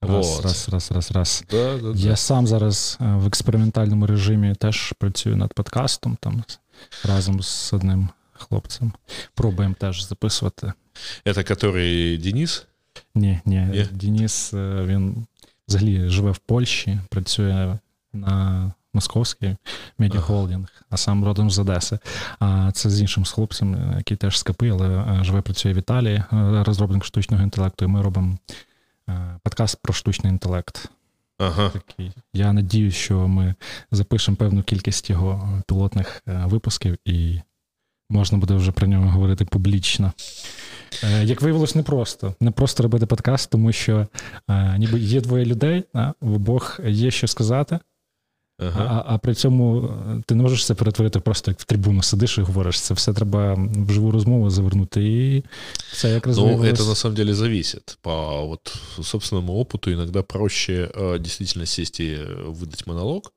Раз, Вот. раз, раз, раз, раз. Да, да, Я да. сам зараз е, в експериментальному режимі теж працюю над подкастом там разом з одним хлопцем. Пробуємо теж записувати. Это который Денис? Ні, ні? Денис, е, він взагалі живе в Польщі, працює на московський медіахолдинг, а сам родом з Одеси. А це з іншим з хлопцем, який теж з але е, живе, працює в Італії, розробник штучного інтелекту, і ми робимо подкаст про штучний інтелект. Ага. Я надію, що ми запишемо певну кількість його е, пілотних е, випусків, і можна буде вже про нього говорити публічно. Е, Як виявилось, непросто. Не просто робити подкаст, тому що е, ніби є двоє людей, в обох є що сказати, Ага. а, а при цьому е, ти не можеш це перетворити просто як в трибуну сидиш і говориш. Це все треба в живу розмову завернути. І це якраз Ну, виявилось... это на самом деле зависит. По вот собственному опыту иногда проще э, действительно сесть и выдать монолог, а,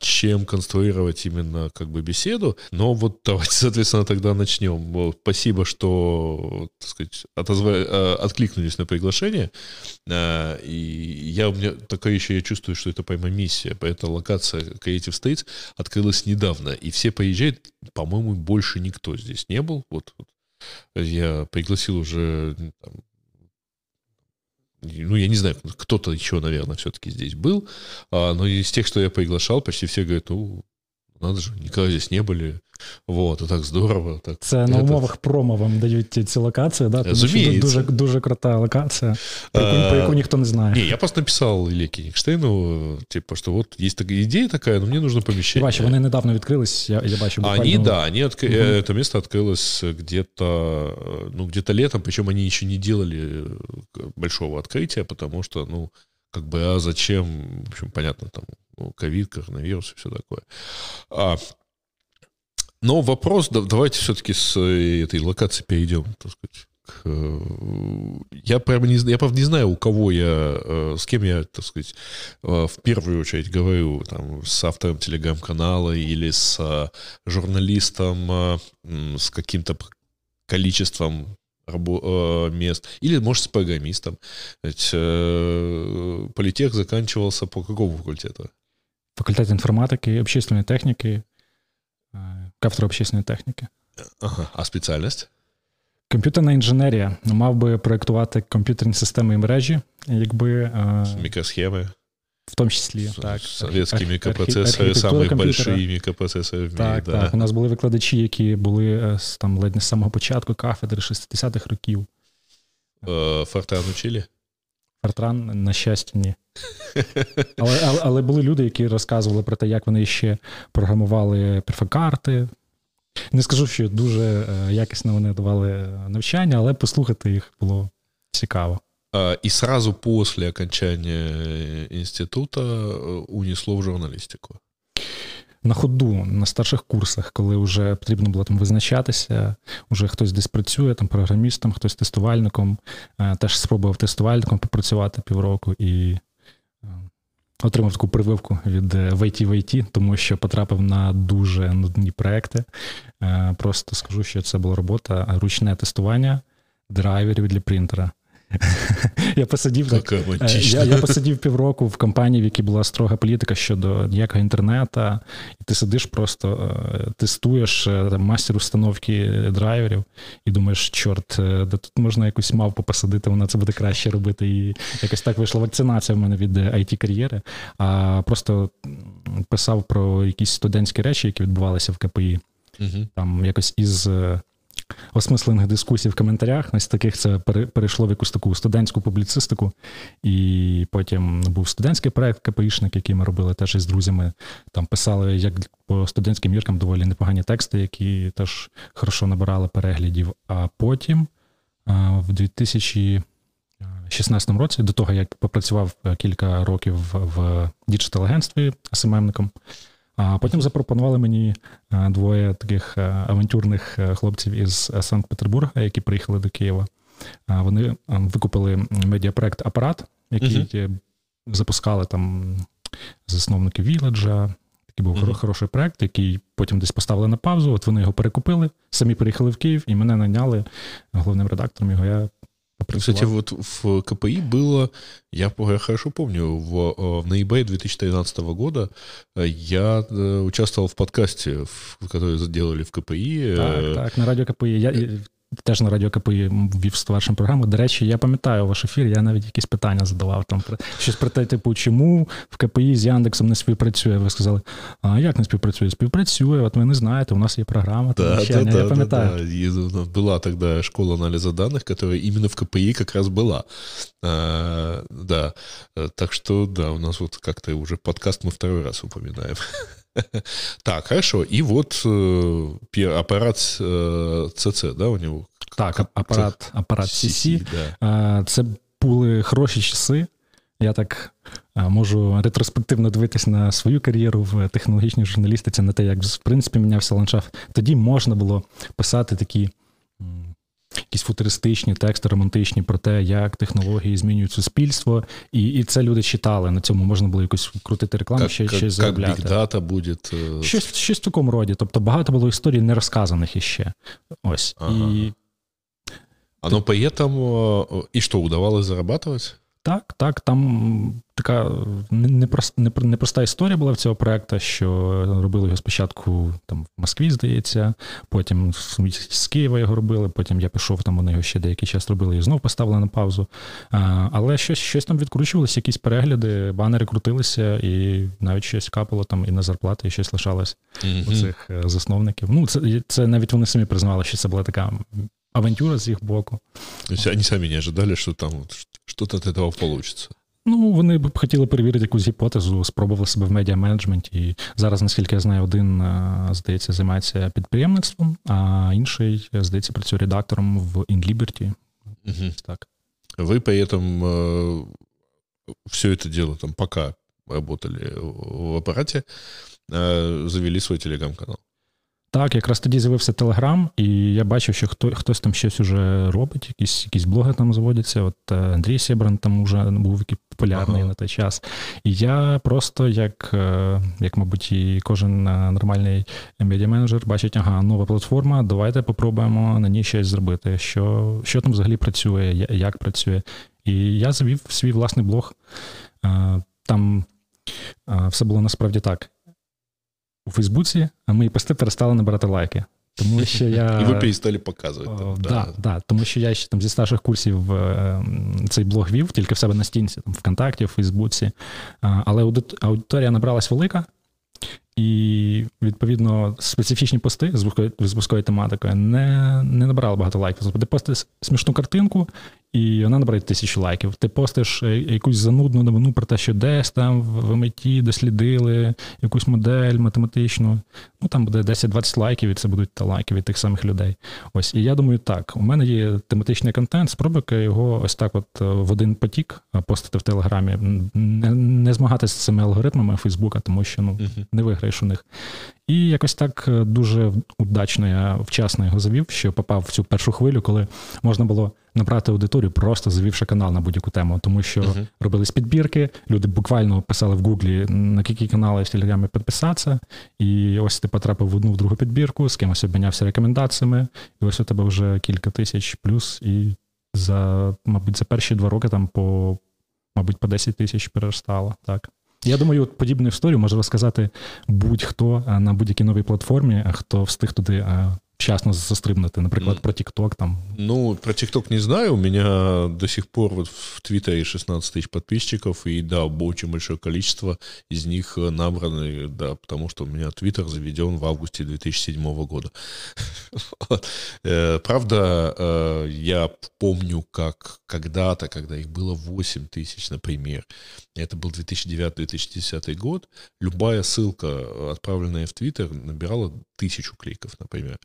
чем конструировать именно как бы беседу. Но вот давайте, соответственно, тогда начнем. Спасибо, что, так сказать, отозва- э, откликнулись на приглашение. А, И я у меня такая еще, я чувствую, что это прямо миссия. Эта локация Creative States открылась недавно, и все поезжают. По-моему, больше никто здесь не был. Вот, вот я пригласил уже там, ну, я не знаю, кто-то еще, наверное, все-таки здесь был, но из тех, что я приглашал, почти все говорят, ну, надо же, никогда здесь не были, вот, и так здорово. Так, Це на это- умовах промо вам дають ці- ці локації, да? тому що Розуміється. дуже, дуже крута локація, про яку, А, про яку ніхто не знає. Не, я просто написал Илье Кенигштейну, типа, что вот есть такая идея такая, но мне нужно Ти помещение. бачиш, вони недавно відкрились, я, я бачу буквально. Они, да, они отк- Мгм. э, это место открылось где-то, э, ну, где-то летом, причем они еще не делали э, к- большого открытия, потому что, ну, как бы, а зачем, в общем, понятно, там, ну, ковид, коронавирус и все такое. А, но вопрос, да- давайте все-таки с э, этой локации перейдем, так сказать, э, я прямо не я правда не знаю, у кого я, э, с кем я, так сказать, в первую очередь говорю, там, с автором телеграм-канала или с журналистом, с каким-то количеством мест, или, может, с программистом. Ведь политех заканчивался по какому факультету? Факультет інформатики, общественної техніки, е, кафедра общественної техніки. Ага. А специальность? Комп'ютерна інженерія мав би проєктувати комп'ютерні системи і мережі, якби е, Микросхемы, в тому числі с- так. советские архі- микропроцессоры, архітектура самые комп'ютера. большие микропроцессоры в мире, Так, да. так. У нас були викладачі, які були е, з там ледь не з самого початку кафедри 60-х років. Э, Фортран учили? Фортран, на щастя, ні. Але, але, але були люди, які розказували про те, як вони ще програмували перфокарти. Не скажу, що дуже е, якісно вони давали е, навчання, але послухати їх було цікаво. І сразу после окончания института э, унесло в журналистику. На ходу, на старших курсах, коли вже потрібно було там визначатися, вже хтось десь працює, там програмістом, хтось тестувальником, е, теж спробував тестувальником попрацювати півроку і е, отримав таку прививку від е, IT в IT, тому що потрапив на дуже нудні проекти. Е, Просто скажу, що це була робота ручне тестування драйверів для принтера. Я посидів так. Е. Я, я посидів півроку в компанії, в якій була строга політика щодо ніякого інтернету, і ти сидиш просто е, тестуєш е, там, мастер установки драйверів і думаєш, чорт, де тут можна якусь мавпу посадити, вона це буде краще робити. І якось так вийшла вакцинація в мене від it кар'єри а просто писав про якісь студентські речі, які відбувалися в КПІ Мгм. там якось із осмислених дискусій в коментарях. Ось таких це перейшло в якусь таку студентську публіцистику. І потім був студентський проект КПІшник, який ми робили теж із друзями. Там писали як по студентським міркам доволі непогані тексти, які теж хорошо набирали переглядів. А потім в 2016 році, до того як попрацював е, кілька років в- в діджитал-агентстві СММником, а потім запропонували мені е, двоє таких е, авантюрних е, хлопців із Санкт-Петербурга, які приїхали до Києва. Вони викупили медіапроект Апарат, який е, запускали там засновники Віледжа. Такий був хоро- хороший проект, який потім десь поставили на паузу. От вони його перекупили, самі приїхали в Київ і мене наняли головним редактором його. Я Кстати, вот в КПИ было, я хорошо помню, в, в ноябре 2013 года я участвовал в подкасте, который сделали в КПИ. Так, так, на радио КПИ. Я теж на радіо КПІ вів створчим програму. До речі, я пам'ятаю ваш ефір, я навіть якісь питання задавав там щось про те, типу, чому в КПІ з Яндексом не співпрацює. Ви сказали, а як не співпрацює? Співпрацює, от ви не знаєте, у нас є програма. Да, да, да, я пам'ятаю. Да, да. Была тогда школа анализа данных, которая именно в КПИ как раз была. А, да, так что, да, у нас вот как-то уже подкаст мы второй раз упоминаем. Так, хорошо. И вот э, аппарат э, ЦЦ, да, у него? Так, апарат апарат CC. Да. Це були хороші часи. Я так можу ретроспективно дивитися на свою кар'єру в технологічній журналістиці, на те, як в принципі мінявся ландшафт. Тоді можна було писати такі якісь футуристичні тексти, романтичні про те, як технології змінюють суспільство, і і це люди читали. На цьому можна було якось крутити рекламу, ще ще заробляти. Як дата буде. Щось щось в такому роді. Тобто багато було історій не розказаних іще. Ось. Ага. І... А ну поэтому і що, удавалось зарабатувати? Так, так, там така непроста, непроста історія була в цього проекту, що робили його спочатку там в Москві, здається, потім з Києва його робили, потім я пішов, там вони його ще деякий час робили і знов поставили на паузу. А, Але щось щось там відкручувалося, якісь перегляди, банери крутилися, і навіть щось капало там і на зарплати, і щось лишалось mm-hmm. у цих е, засновників. Ну, це це навіть вони самі признали, що це була така авантюра з їх боку. Тобто вони самі не ожидали, що там щось від цього вийде. Ну, вони б хотіли перевірити якусь гіпотезу, спробували себе в медіа-менеджменті. І зараз, наскільки я знаю, один, е, здається, займається підприємництвом, а інший, здається, працює редактором в InLiberty. Угу. Так. Вы поэтому э, все это дело, там, пока работали в аппарате, э, завели свой телеграм-канал. Так, якраз тоді з'явився Телеграм, і я бачив, що хто, хтось там щось уже робить, якісь якісь блоги там заводяться. От е, Андрій Сєбран там вже був який популярний ага. на той час. І я просто, як, е, як мабуть, і кожен е, нормальний медіа-менеджер бачить, ага, нова платформа, давайте попробуємо на ній щось зробити. Що що там взагалі працює, як працює. І я завів свій власний блог. Там все було насправді так у Фейсбуці, а мої пости перестали набирати лайки. Тому що я... І ви перестали показувати. О, да. Да, да, Тому що я ще там зі старших курсів е, цей блог вів, тільки в себе на стінці, там ВКонтакті, в Фейсбуці. Але аудиторія набралась велика, і, відповідно, специфічні пости з вузькою тематикою не не набирали багато лайків. Тобто ти постиш смішну картинку, і вона набирає тисячу лайків. Ти постиш е, якусь занудну новину про те, що десь там в меті дослідили якусь модель математичну. Ну там буде 10-20 лайків, і це будуть та лайки від тих самих людей. Ось, і я думаю, так, у мене є тематичний контент, спробуйка його ось так, от е, в один потік е, постати в Телеграмі, не не змагатися з цими алгоритмами Фейсбука, тому що ну не виграєш у них. І якось так дуже удачно я вчасно його завів, що попав в цю першу хвилю, коли можна було набрати аудиторію, просто завівши канал на будь-яку тему, тому що uh-huh. робились підбірки, люди буквально писали в Гуглі, на які канали в Телеграмі підписатися. І ось ти потрапив в одну в другу підбірку, з кимось обмінявся рекомендаціями, і ось у тебе вже кілька тисяч плюс, і за, мабуть, за перші два роки там по, мабуть, по 10 тисяч переростало. Так. Я думаю, от подібну історію може розказати будь-хто на будь-якій новій платформі, хто встиг туди вчасно застрибнути, наприклад, про ТикТок там. Ну, про ТикТок не знаю. У меня до сих пор вот в Твиттере 16 тысяч подписчиков, и да, очень большое количество из них набраны, да, потому что у меня Твиттер заведен в августе 2007 года. Э, правда, э, я помню, как когда-то, когда их было 8 тысяч, например, это был 2009-2010 год, любая ссылка, отправленная в Твиттер, набирала тысячу кликов, например.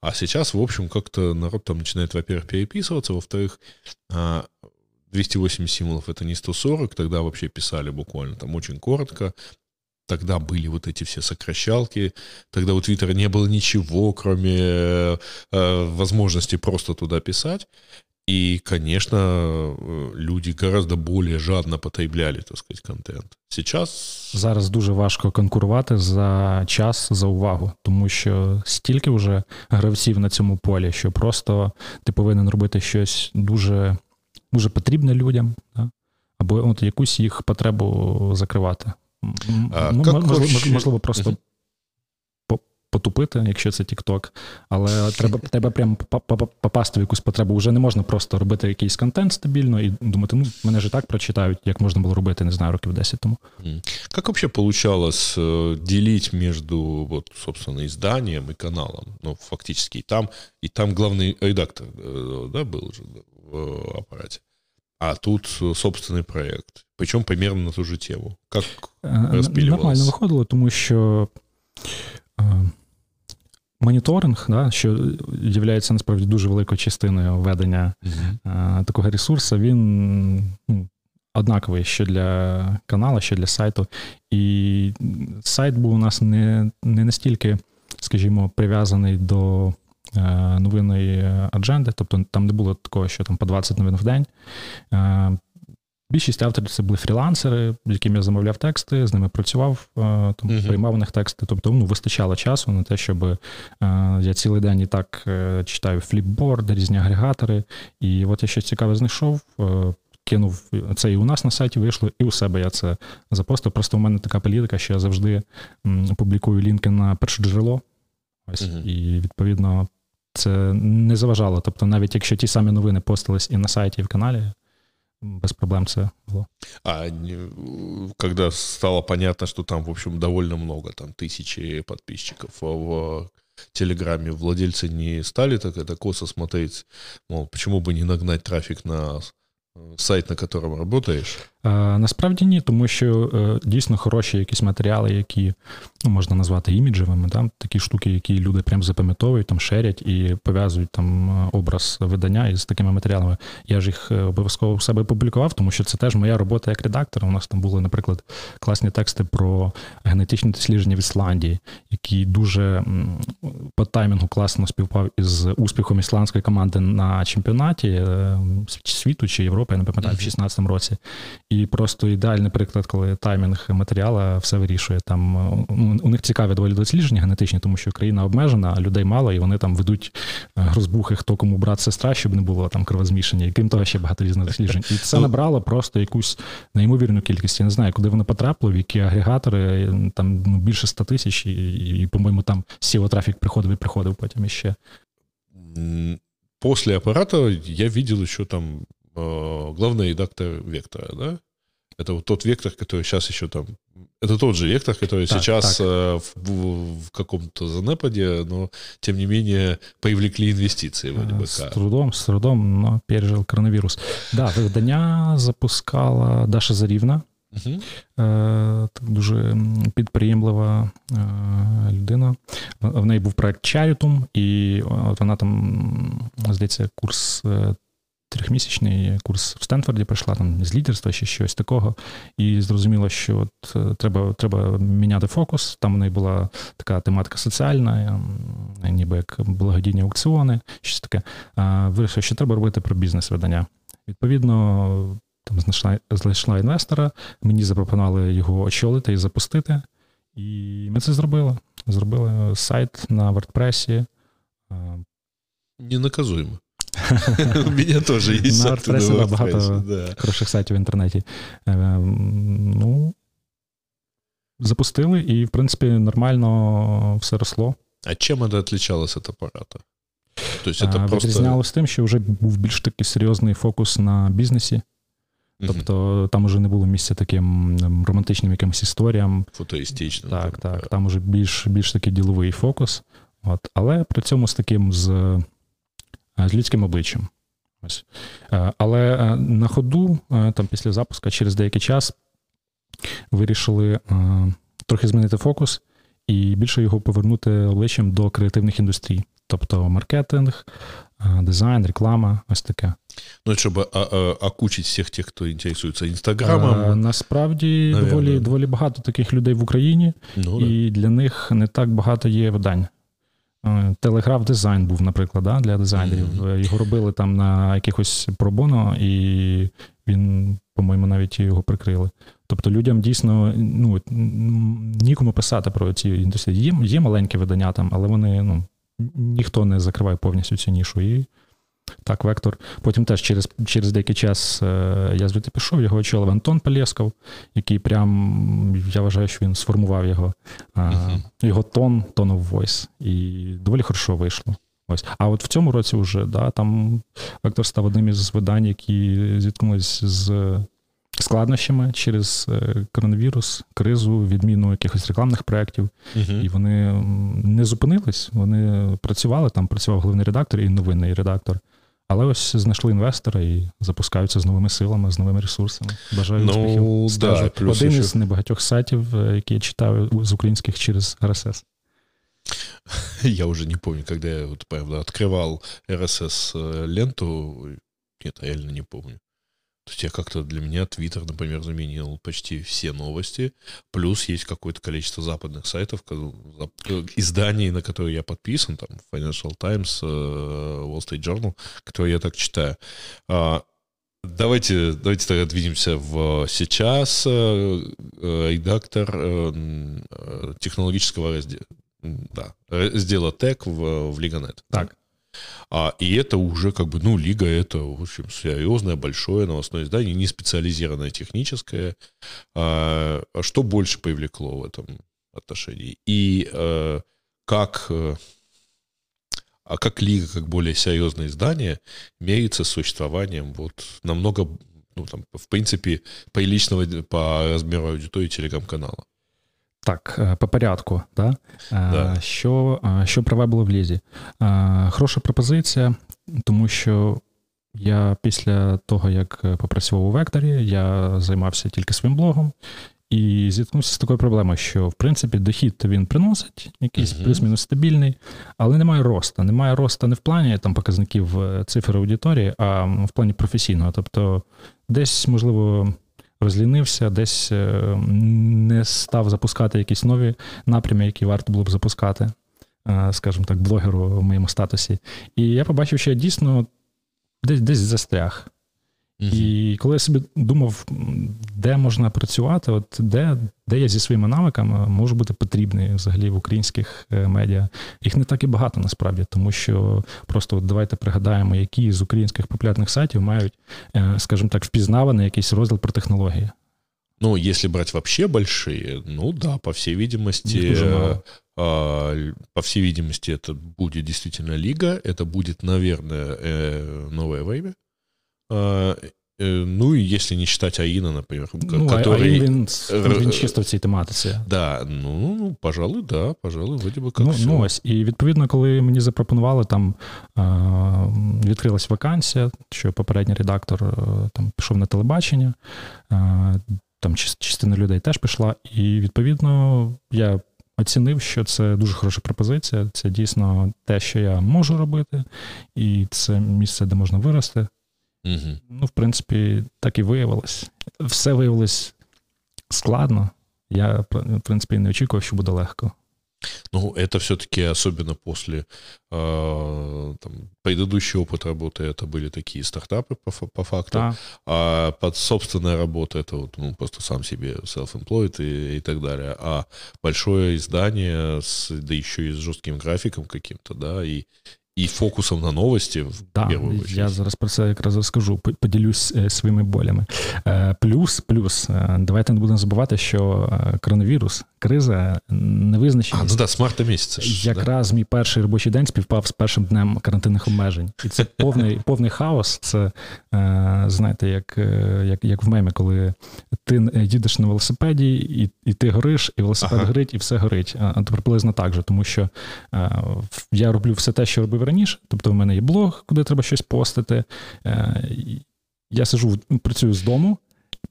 А сейчас, в общем, как-то народ там начинает, во-первых, переписываться, во-вторых, 280 а, символов это не 140, тогда вообще писали буквально там очень коротко, тогда были вот эти все сокращалки, тогда у Твиттера не было ничего, кроме э, возможности просто туда писать. И, конечно, э, люди гораздо более жадно потребляли, так сказать, контент. Сейчас зараз дуже важко конкурувати за час, за увагу, тому що стільки вже гравців на цьому полі, що просто ти повинен робити щось дуже дуже потрібне людям, да? або от якусь їх потребу закривати. А, ну, можливо, можливо, просто потупити, якщо це TikTok, але треба треба прямо попасти в якусь потребу. Уже не можна просто робити якийсь контент стабільно і думати, ну мене ж і так прочитають, як можна було робити, не знаю, років 10 тому. Как вообще получалось э, делить между, вот, собственно, изданием и каналом? Ну, фактически и там, и там главный редактор, э, да, был уже в аппарате. А тут собственний проєкт. Причому примерно на ту же тему. Как э, розпілювалося? Нормально виходило, тому що моніторинг, да, що є насправді дуже великою частиною ведення uh-huh. такого ресурсу, він ну, однаковий що для каналу, що для сайту. І сайт був у нас не, не настільки, скажімо, прив'язаний до. Е, новинної адженди, тобто там не було такого, що там по 20 новин в день. Більшість авторів це були фрілансери, з яким я замовляв тексти, з ними працював, е, там uh-huh. приймав у них тексти. Тобто ну, вистачало часу на те, щоб е, я цілий день і так е, читаю фліпборд, різні агрегатори. І от я щось цікаве знайшов. Кинув це і у нас на сайті вийшло, і у себе я це запостив. Просто у мене така політика, що я завжди публікую лінки на перше джерело. Ось, uh-huh. І відповідно це не заважало. Тобто, навіть якщо ті самі новини постились і на сайті, і в каналі, без проблем все было. А когда стало понятно, что там, в общем, довольно много, там тысячи подписчиков в Телеграме, владельцы не стали так это косо смотреть, мол, почему бы не нагнать трафик на сайт, на якому працюєш? Насправді ні, тому що е, дійсно хороші якісь матеріали, які ну, можна назвати іміджевими, там, такі штуки, які люди прям запам'ятовують, там шерять і пов'язують там е, образ видання із такими матеріалами. Я ж їх е, обов'язково в себе публікував, тому що це теж моя робота як редактор. У нас там були, наприклад, класні тексти про генетичне дослідження в Ісландії, які дуже по таймінгу класно співпав із успіхом ісландської команди на чемпіонаті світу чи Європи, я не пам'ятаю, в 2016 році. І просто ідеальний приклад, коли таймінг матеріалу все вирішує. Там ну, у них цікаві доволі дослідження генетичні, тому що країна обмежена, а людей мало, і вони там ведуть е, розбухи, хто кому брат, сестра, щоб не було там кровозмішання. І крім того, ще багато різних досліджень. І це ну, набрало просто якусь неймовірну кількість. Я не знаю, куди воно потрапило, в які агрегатори там ну, більше 100 тисяч, і, і, по-моєму, там seo трафік приходив і приходив потім іще. После аппарата я видел еще там э, главный редактор Вектора, да? Это вот тот вектор, который сейчас еще там... Это тот же вектор, который так, сейчас так. Э, в, в, в каком-то занепаде, но тем не менее привлекли инвестиции вроде бы. С трудом, с трудом, но пережил коронавірус. Да, видання запускала Даша Зарівна. Угу. Так дуже підприємлива людина. В неї був проект Чарітум, і от вона там, здається, курс трьохмісячний курс в Стенфорді пройшла там з лідерства чи щось такого. І зрозуміло, що от е, треба треба міняти фокус. Там в неї була така тематика соціальна, ніби як благодійні аукціони, щось таке. Вирішив, що треба робити про бізнес-видання. Відповідно, там знайшла, знайшла інвестора, мені запропонували його очолити і запустити. І ми це зробили. Зробили сайт на WordPress. Ненаказуємо. У мене теж є На WordPress багато хороших сайтів в інтернеті. Ну, запустили, і, в принципі, нормально все росло. А чим це відрізнялося від апарата? Тобто це просто... Тим, що вже був більш такий серйозний фокус на бізнесі. Тобто там вже не було місця таким романтичним якимось історіям. Фотоістичним. Так, так. Там вже більш більш такий діловий фокус. От. Але при цьому з таким з з людським обличчям. Ось. Е, але е, на ходу, там після запуска, через деякий час вирішили трохи змінити фокус і більше його повернути обличчям до креативних індустрій, тобто маркетинг, дизайн, реклама, ось таке. Ну, щоб окучити всіх тих, хто інтересується інстаграмом. Насправді доволі доволі багато таких людей в Україні, ну, і да. для них не так багато є видань. Е, телеграф дизайн був, наприклад, да, для дизайнерів. Mm-hmm. Його робили там на якихось пробоно, і він, по-моєму, навіть його прикрили. Тобто людям дійсно ну, нікому писати про ці індустрії. Є є маленькі видання там, але вони ну, ніхто не закриває повністю цю нішу. І Так, Вектор. Потім теж через через деякий час е, я звідти пішов, його очолив Антон Полєсков, який прям, я вважаю, що він сформував його uh-huh. його тон, of voice. І доволі хорошо вийшло. Ось. А от в цьому році вже да, там Вектор став одним із видань, які зіткнулись з складнощами через е, коронавірус, кризу, відміну якихось рекламних проєктів. uh І вони не зупинились, вони працювали там, працював головний редактор і новинний редактор. Але ось знайшли інвестора і запускаються з новими силами, з новими ресурсами. Бажаю ну, успіхів. Да, плюс Один із небагатьох сайтів, е, які я читаю з українських через РСС. Я уже не помню, когда я вот, правда, открывал RSS-ленту. Э, Нет, реально не помню. То есть я как-то для меня Твиттер, например, заменил почти все новости. Плюс есть какое-то количество западных сайтов, изданий, на которые я подписан, там Financial Times, э, Wall Street Journal, которые я так читаю. А, давайте, давайте тогда двинемся в сейчас. Э, редактор технологического раздела, да, раздела Tech в, в Лиганет. Так. А, и это уже как бы, ну, Лига это, в общем, серьезное, большое новостное издание, не специализированное техническое. А, а что больше привлекло в этом отношении? И а, как... А как Лига, как более серьезное издание, мерится существованием вот намного, ну, там, в принципе, приличного по размеру аудитории телеграм-канала? Так, е, по порядку, да? Е, да. що е, що привабило в лізі? Хороша пропозиція, тому що я після того, як попрацював у векторі, я займався тільки своїм блогом і зіткнувся з такою проблемою, що в принципі дохід він приносить, якийсь uh плюс-мінус стабільний, але немає росту. Немає росту не в плані там показників цифр аудиторії, а в плані професійного. Тобто, десь можливо розлінився, десь е, не став запускати якісь нові напрями, які варто було б запускати, е, скажімо так, блогеру в моєму статусі. І я побачив, що я дійсно десь десь застряг. І коли я собі думав, де можна працювати, от де де я зі своїми навиками можу бути потрібний взагалі в українських е, медіа, їх не так і багато насправді, тому що просто от давайте пригадаємо, які з українських популярних сайтів мають, е, скажімо так, впізнаваний якийсь розділ про технології. Ну, если брать вообще большие, ну да, по всей видимости, э, э, по всей видимости, это будет действительно лига, это будет, наверное, э, новое время. Э, ну, и если не считать Аина, например, ну, который... Аин, він, чисто в цій тематиці. Да, ну, ну, пожалуй, да, пожалуй, вроде би як ну, все. ну, ось, і відповідно, коли мені запропонували, там відкрилась вакансія, що попередній редактор там пішов на телебачення, там частина людей теж пішла, і відповідно я оцінив, що це дуже хороша пропозиція. Це дійсно те, що я можу робити, і це місце, де можна вирости. Угу. Ну, в принципі, так і виявилось. Все виявилось складно. Я, в принципі, не очікував, що буде легко. Ну, это все-таки, особенно после э, там, предыдущий опыт работы, это были такие стартапы по, по факту. Да. А под собственная работа это вот, ну, просто сам себе self-employed и, и так далее. А большое издание, с, да еще и с жестким графиком каким-то, да, и, і фокусом на новості. в да, Я зараз про це якраз розкажу, поділюсь е, своїми болями. Е, плюс, плюс, е, давайте не будемо забувати, що коронавірус, криза, невизначеність. А, ну да, з місяця. Якраз да? мій перший робочий день співпав з першим днем карантинних обмежень. І це повний повний хаос. Це, знаєте, як як, як в мемі, коли ти їдеш на велосипеді, і і ти гориш, і велосипед ага. горить, і все горить. А то приблизно так же, тому що я роблю все те, що робив раніше. Тобто, в мене є блог, куди треба щось постити. Е, я сижу, працюю з дому.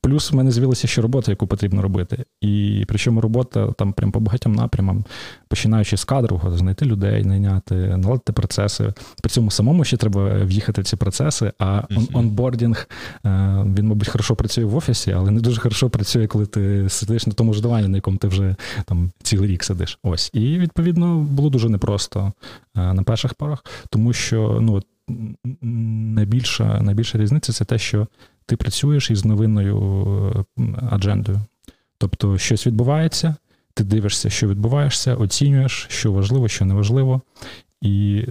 Плюс в мене з'явилася ще робота, яку потрібно робити. І причому робота там прям по багатьом напрямам, починаючи з кадрового, знайти людей, найняти, наладити процеси. При цьому самому ще треба в'їхати в ці процеси, а он- онбордінг, е, він, мабуть, хорошо працює в офісі, але не дуже хорошо працює, коли ти сидиш на тому ж дивані, на якому ти вже там цілий рік сидиш. Ось. І відповідно було дуже непросто е, на перших порах, тому що ну, найбільша, найбільша різниця це те, що ти працюєш із новинною аджендою. Тобто, щось відбувається, ти дивишся, що відбуваєшся, оцінюєш, що важливо, що неважливо, і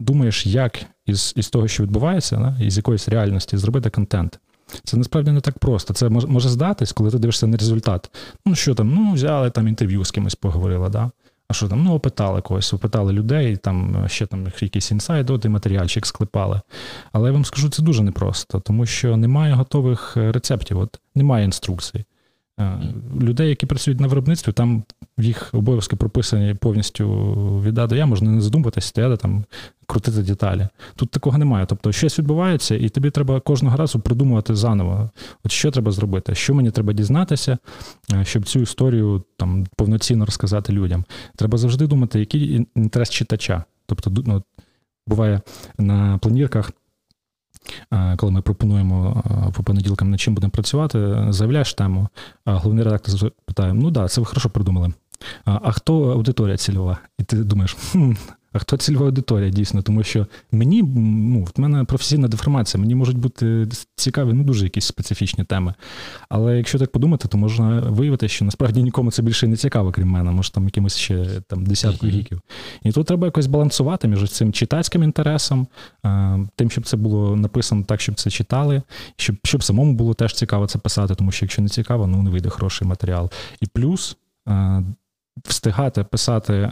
думаєш, як із із того, що відбувається, да, із якоїсь реальності, зробити контент. Це насправді не так просто. Це може, здатись, коли ти дивишся на результат. Ну, що там, ну, взяли там інтерв'ю з кимось поговорили, да? А що там? Ну, опитали когось, опитали людей, там ще там якийсь інсайд, от і матеріальчик склепали. Але я вам скажу, це дуже непросто, тому що немає готових е, рецептів, от немає інструкцій. Е, людей, які працюють на виробництві, там їх обов'язки прописані повністю від А до Я, можна не задумуватися, стояти там, крутити деталі. Тут такого немає. Тобто, щось відбувається, і тобі треба кожного разу придумувати заново, от що треба зробити, що мені треба дізнатися, е, щоб цю історію там повноцінно розказати людям. Треба завжди думати, який інтерес читача. Тобто, ну, буває на планірках. Е, коли ми пропонуємо е, по понеділкам над чим будемо працювати, заявляєш тему, а головний редактор питає: ну да, це ви хорошо придумали. А хто аудиторія цільова? І ти думаєш, хм, а хто цільова аудиторія дійсно? Тому що мені ну, в мене професійна деформація, мені можуть бути цікаві, ну дуже якісь специфічні теми. Але якщо так подумати, то можна виявити, що насправді нікому це більше не цікаво, крім мене, може там якимось ще там десятку uh-huh. гіків. І тут треба якось балансувати між цим читацьким інтересом, тим, щоб це було написано так, щоб це читали, щоб щоб самому було теж цікаво це писати, тому що якщо не цікаво, ну не вийде хороший матеріал. І плюс. Встигати писати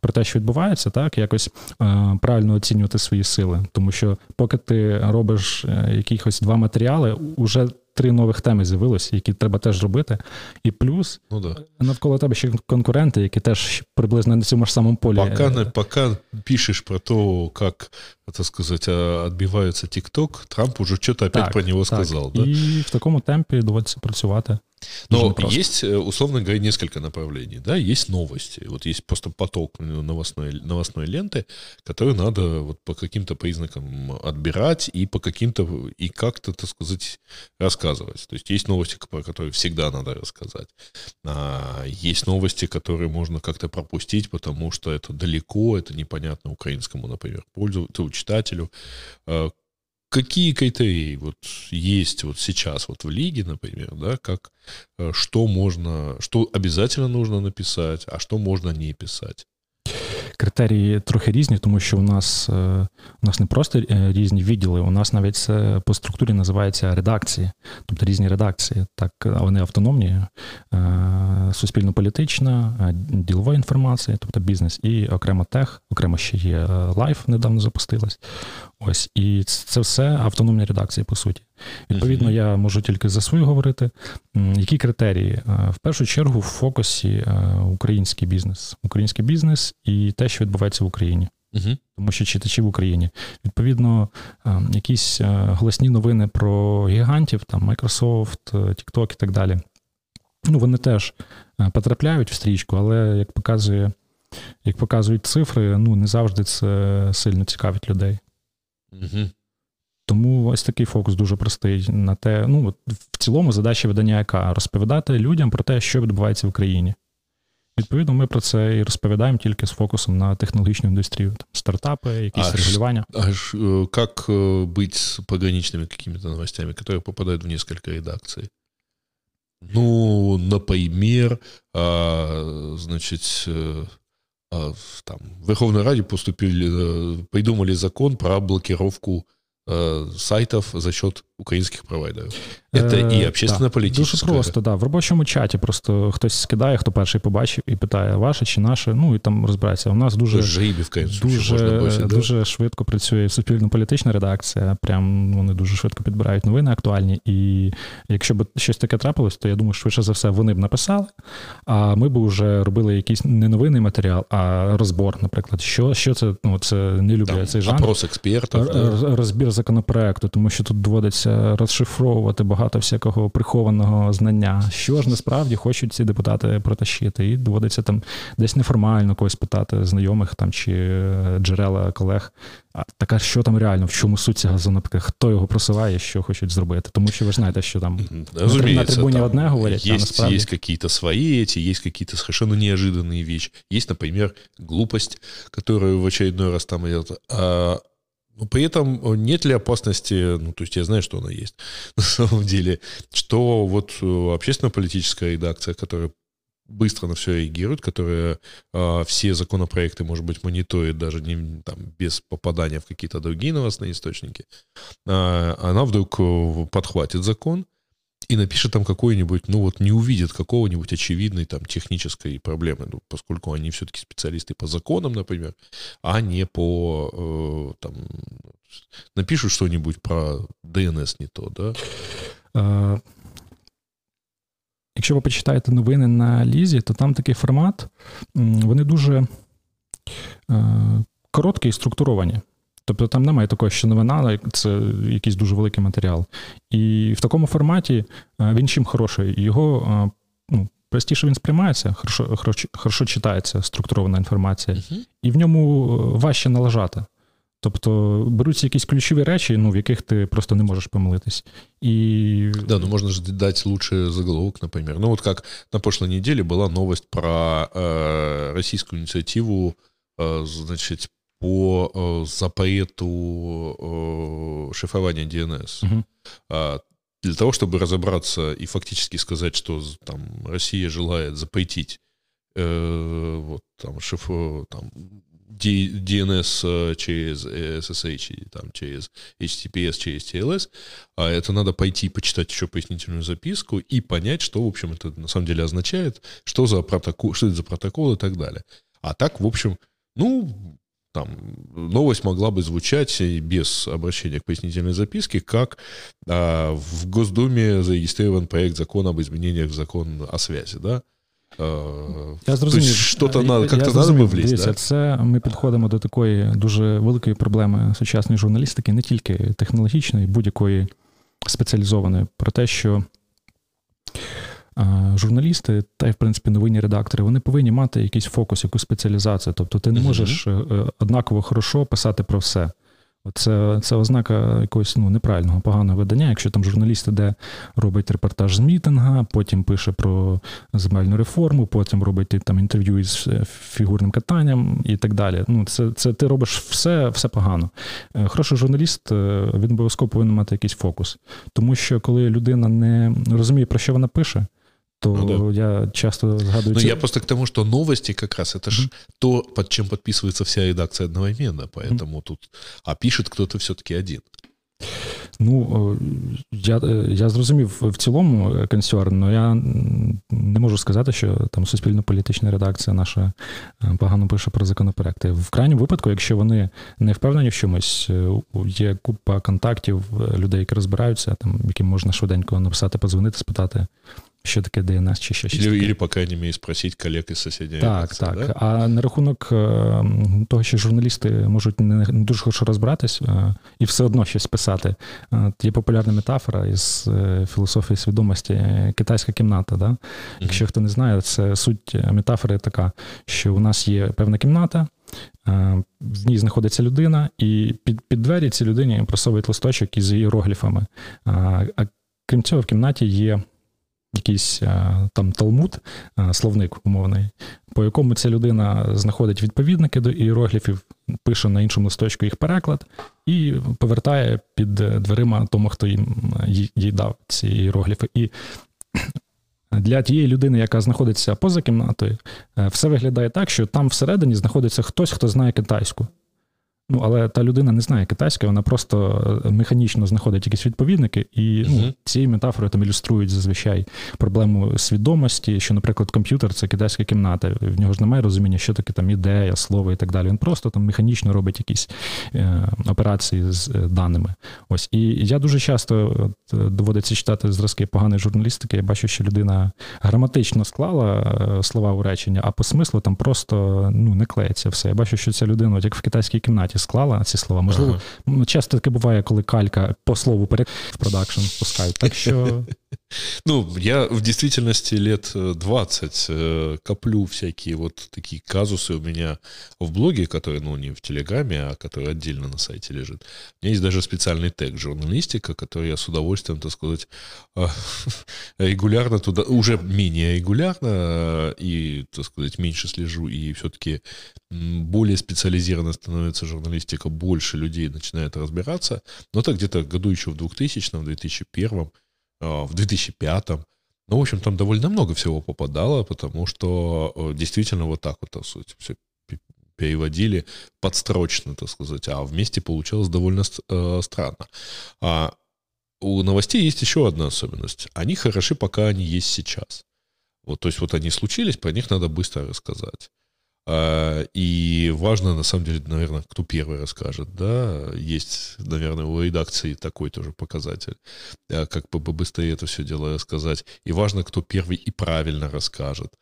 про те, що відбувається, так якось е, правильно оцінювати свої сили. Тому що поки ти робиш е, якихось два матеріали, уже три нових теми з'явилось, які треба теж робити. І плюс ну, да. навколо тебе ще конкуренти, які теж приблизно на цьому ж самому полі. Пока, пока пишеш про те, як так сказати, відбивається TikTok, Трамп уже щось опять так, про нього так. сказав. Да? І в такому темпі доводиться працювати. Но есть, э, условно говоря, несколько направлений. Да? Есть новости. Вот есть просто поток новостной, новостной ленты, которую надо вот по каким-то признакам отбирать и по каким-то, и как-то, так сказать, рассказывать. То есть есть новости, про которые всегда надо рассказать. А есть новости, которые можно как-то пропустить, потому что это далеко, это непонятно украинскому, например, пользователю, читателю. Какие критерии вот есть вот сейчас вот в лиге, например, да, как э, что можно, что обязательно нужно написать, а что можно не писать? Критерії трохи різні, тому що у нас е, у нас не просто е, різні відділи, у нас навіть по структурі називається редакції, тобто різні редакції. Так, вони автономні, е, суспільно-політична, ділова інформація, тобто бізнес, і окремо Tech, окремо ще є Life, недавно запустилась. Ось і це все автономні редакції, по суті. Відповідно, я можу тільки за свою говорити. Які критерії? В першу чергу в фокусі український бізнес, український бізнес і те, що відбувається в Україні. uh Тому що читачі в Україні. Відповідно, якісь голосні новини про гігантів, там Microsoft, TikTok і так далі. Ну, вони теж потрапляють в стрічку, але як показує, як показують цифри, ну не завжди це сильно цікавить людей. Угу. Тому ось такий фокус дуже простий на те. Ну, в цілому задача видання, яка розповідати людям про те, що відбувається в Україні. Відповідно, ми про це і розповідаємо тільки з фокусом на технологічну індустрію, там, стартапи, якісь а регулювання. А як бути з пограничними какими-то новостями, які попадають в несколько редакцій? Ну, например, а, значит, там, в Верховной Раде поступили, придумали закон про блокировку Э, сайтов за счет українських провайдерів. Це і общественно політичне Дуже просто, да. В робочому чаті просто хтось скидає, хто перший побачив і питає, ваше чи наше, ну і там розбирається. У нас дуже Жибівка, дуже, бачити, дуже да? швидко працює суспільно-політична редакція. Прям вони дуже швидко підбирають новини актуальні. І якщо б щось таке трапилось, то я думаю, швидше за все вони б написали. А ми б вже робили якийсь не новинний матеріал, а розбор, наприклад. Що що це? Ну, це не люблю там, цей жанр. Опрос експертів. Розбір законопроекту, тому що тут доводиться розшифровувати багато всякого прихованого знання, що ж насправді хочуть ці депутати протащити, і доводиться там десь неформально когось питати знайомих там чи е, джерела колег. А така, що там реально, в чому суть цього занапки, хто його просуває, що хочуть зробити. Тому що ви знаєте, що там на трибуні там одне говорять, есть, а насправді... Есть какие-то свои эти, есть какие-то совершенно неожиданные вещи. Есть, например, глупость, которую в очередной раз там идет. А но при этом э, нет ли опасности, ну, то есть я знаю, что она есть на самом деле, что вот э, общественно-политическая редакция, которая быстро на все реагирует, которая э, все законопроекты, может быть, мониторит даже не, там, без попадания в какие-то другие новостные источники, э, она вдруг э, подхватит закон и напишет там какой-нибудь, ну вот не увидит какого-нибудь очевидной там технической проблемы, ну, поскольку они все-таки специалисты по законам, например, а не по э, там напишут что-нибудь про DNS не то, да? Якщо ви почитаєте новини на Лізі, то там такий формат, вони дуже е, короткі і структуровані. Тобто там немає такого, що новина, це якийсь дуже великий матеріал. І в такому форматі е, він чим хороший. Його е, ну, простіше він сприймається, хорошо хорошо, хорошо читається структурована інформація, uh-huh. і в ньому важче налажати. Тобто беруться якісь ключові речі, ну, в яких ти просто не можешь помилитись. И... Да, ну можно же дать лучший заголовок, например. Ну вот как на прошлой неделе была новость про э, российскую инициативу, э, значит, по э, запрету э, шифрования DNS. Угу. Э, для того, чтобы разобраться и фактически сказать, что там Россия желает запретить э, вот там шифр, там DNS э, через SSH, там, через HTTPS, через TLS, а это надо пойти почитать еще пояснительную записку и понять, что, в общем, это на самом деле означает, что, за протокол, что это за протокол и так далее. А так, в общем, ну, там, новость могла бы звучать без обращения к пояснительной записке, как а, в Госдуме зарегистрирован проект закона об изменениях в закон о связи, да, я зрозумів. Що-то надо, як-то надо би влізти, Дивіться, да? це ми підходимо до такої дуже великої проблеми сучасної журналістики, не тільки технологічної, будь-якої спеціалізованої, про те, що журналісти, та й в принципі новинні редактори, вони повинні мати якийсь фокус, якусь спеціалізацію. Тобто ти не можеш uh-huh. однаково хорошо писати про все. Це це ознака якогось ну, неправильного, поганого видання. Якщо там журналіст іде, робить репортаж з мітинга, потім пише про земельну реформу, потім робить там інтерв'ю із е, фігурним катанням і так далі. Ну, Це це ти робиш все все погано. Е, хороший журналіст е, він обов'язково повинен мати якийсь фокус. Тому що коли людина не розуміє, про що вона пише, то ну, да. я часто згадую... Ну, я просто к тому, что новости как раз это mm-hmm. то, под чем подписывается вся редакция одновременно, поэтому mm-hmm. тут... А пишет кто-то все-таки один. Ну, я я зрозумів в цілому консерн, але я не можу сказати, що там суспільно-політична редакція наша погано пише про законопроекти. В крайньому випадку, якщо вони не впевнені в чомусь, є купа контактів людей, які розбираються, там яким можна швиденько написати, подзвонити, спитати, що таке DNS чи що щось. Или, по крайней мере, спросити колег із сусідньої Так, так. Да? А на рахунок е, того, що журналісти можуть не дуже хорошо розбиратись е, і все одно щось писати. Е, є популярна метафора із філософії свідомості китайська кімната. Да? Якщо хто не знає, це суть метафори така, що у нас є певна кімната. В ній знаходиться людина, і під під двері цій людині просовують листочок із іерогліфами. А крім цього, в кімнаті є якийсь е, там талмуд, е, словник умовний, по якому ця людина знаходить відповідники до іерогліфів, пише на іншому листочку їх переклад і повертає під дверима тому, хто їм е, їй дав ці іерогліфи. І для тієї людини, яка знаходиться поза кімнатою, все виглядає так, що там всередині знаходиться хтось, хто знає китайську. Ну, але та людина не знає китайської, вона просто е, механічно знаходить якісь відповідники, і ну, uh-huh. цією метафорою там ілюструють зазвичай проблему свідомості, що, наприклад, комп'ютер це китайська кімната. В нього ж немає розуміння, що таке там ідея, слово і так далі. Він просто там механічно робить якісь е, операції з е, даними. Ось і я дуже часто от, е, доводиться читати зразки поганої журналістики. Я бачу, що людина граматично склала слова у речення, а по смислу там просто ну не клеїться все. Я бачу, що ця людина, от як в китайській кімнаті склала ці слова. Можливо, ага. Часто таке буває, коли калька по слову перек в продакшн пускають. Так що. Ну, я в действительности лет 20 э, коплю всякие вот такие казусы у меня в блоге, который, ну, не в Телеграме, а который отдельно на сайте лежит. У меня есть даже специальный тег журналистика, который я с удовольствием, так сказать, регулярно туда, уже менее регулярно и, так сказать, меньше слежу, и все-таки более специализированно становится журналистика, больше людей начинает разбираться. Но это где-то году еще в 2000 в 2001 в 2005 Ну, в общем, там довольно много всего попадало, потому что э, действительно вот так вот, так сказать, все переводили подстрочно, так сказать, а вместе получалось довольно э, странно. А у новостей есть еще одна особенность. Они хороши, пока они есть сейчас. Вот, то есть вот они случились, про них надо быстро рассказать. А, и важно, на самом деле, наверное, кто первый расскажет, да, есть, наверное, у редакции такой тоже показатель, а, как бы быстрее это все дело рассказать. И важно, кто первый и правильно расскажет.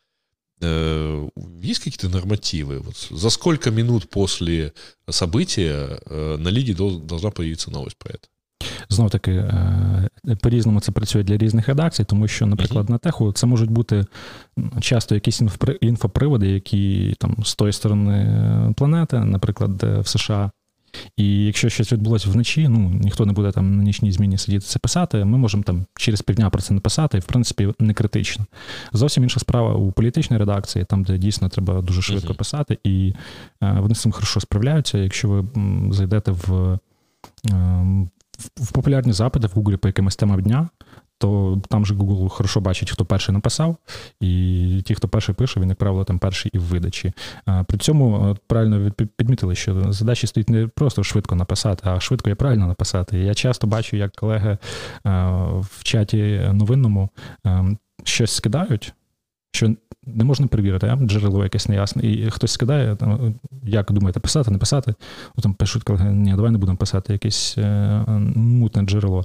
Э, есть какие-то нормативы? Вот за сколько минут после события э, на лиді должна появиться новость про это? Знов таки, е, по-різному це працює для різних редакцій, тому що, наприклад, на теху це можуть бути часто якісь інфоприводи, які там з тої сторони планети, наприклад, в США. І якщо щось відбулося вночі, ну ніхто не буде там на нічній зміні сидіти це писати, ми можемо там через півдня про це написати, і в принципі не критично. Зовсім інша справа у політичній редакції, там, де дійсно треба дуже швидко писати, і е, вони з цим хорошо справляються. Якщо ви зайдете в ем, в популярні запити в Google по якимось темам дня, то там же Google хорошо бачить, хто перший написав, і ті, хто перший пише, він, як правило, там перший і в видачі. При цьому правильно підмітили, що задача стоїть не просто швидко написати, а швидко і правильно написати. Я часто бачу, як колеги в чаті новинному щось скидають, що не можна перевірити, а? джерело якесь неясне. І хтось скидає, там, як думаєте, писати, не писати. О, там пишуть, колеги, ні, давай не будемо писати якесь е, мутне джерело.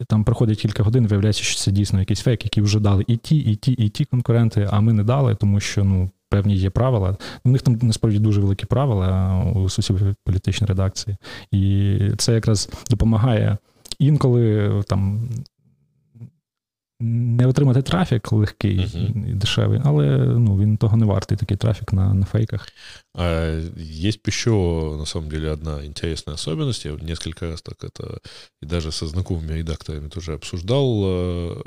І там проходить кілька годин, виявляється, що це дійсно якийсь фейк, який вже дали і ті, і ті, і ті конкуренти, а ми не дали, тому що ну, певні є правила. У них там насправді дуже великі правила у сусідній політичній редакції. І це якраз допомагає інколи там не отримати трафік легкий uh-huh. і дешевий, але ну, він того не вартий, такий трафік на, на фейках. А есть еще, на самом деле, одна интересная особенность. Я несколько раз так это и даже со знакомыми редакторами тоже обсуждал.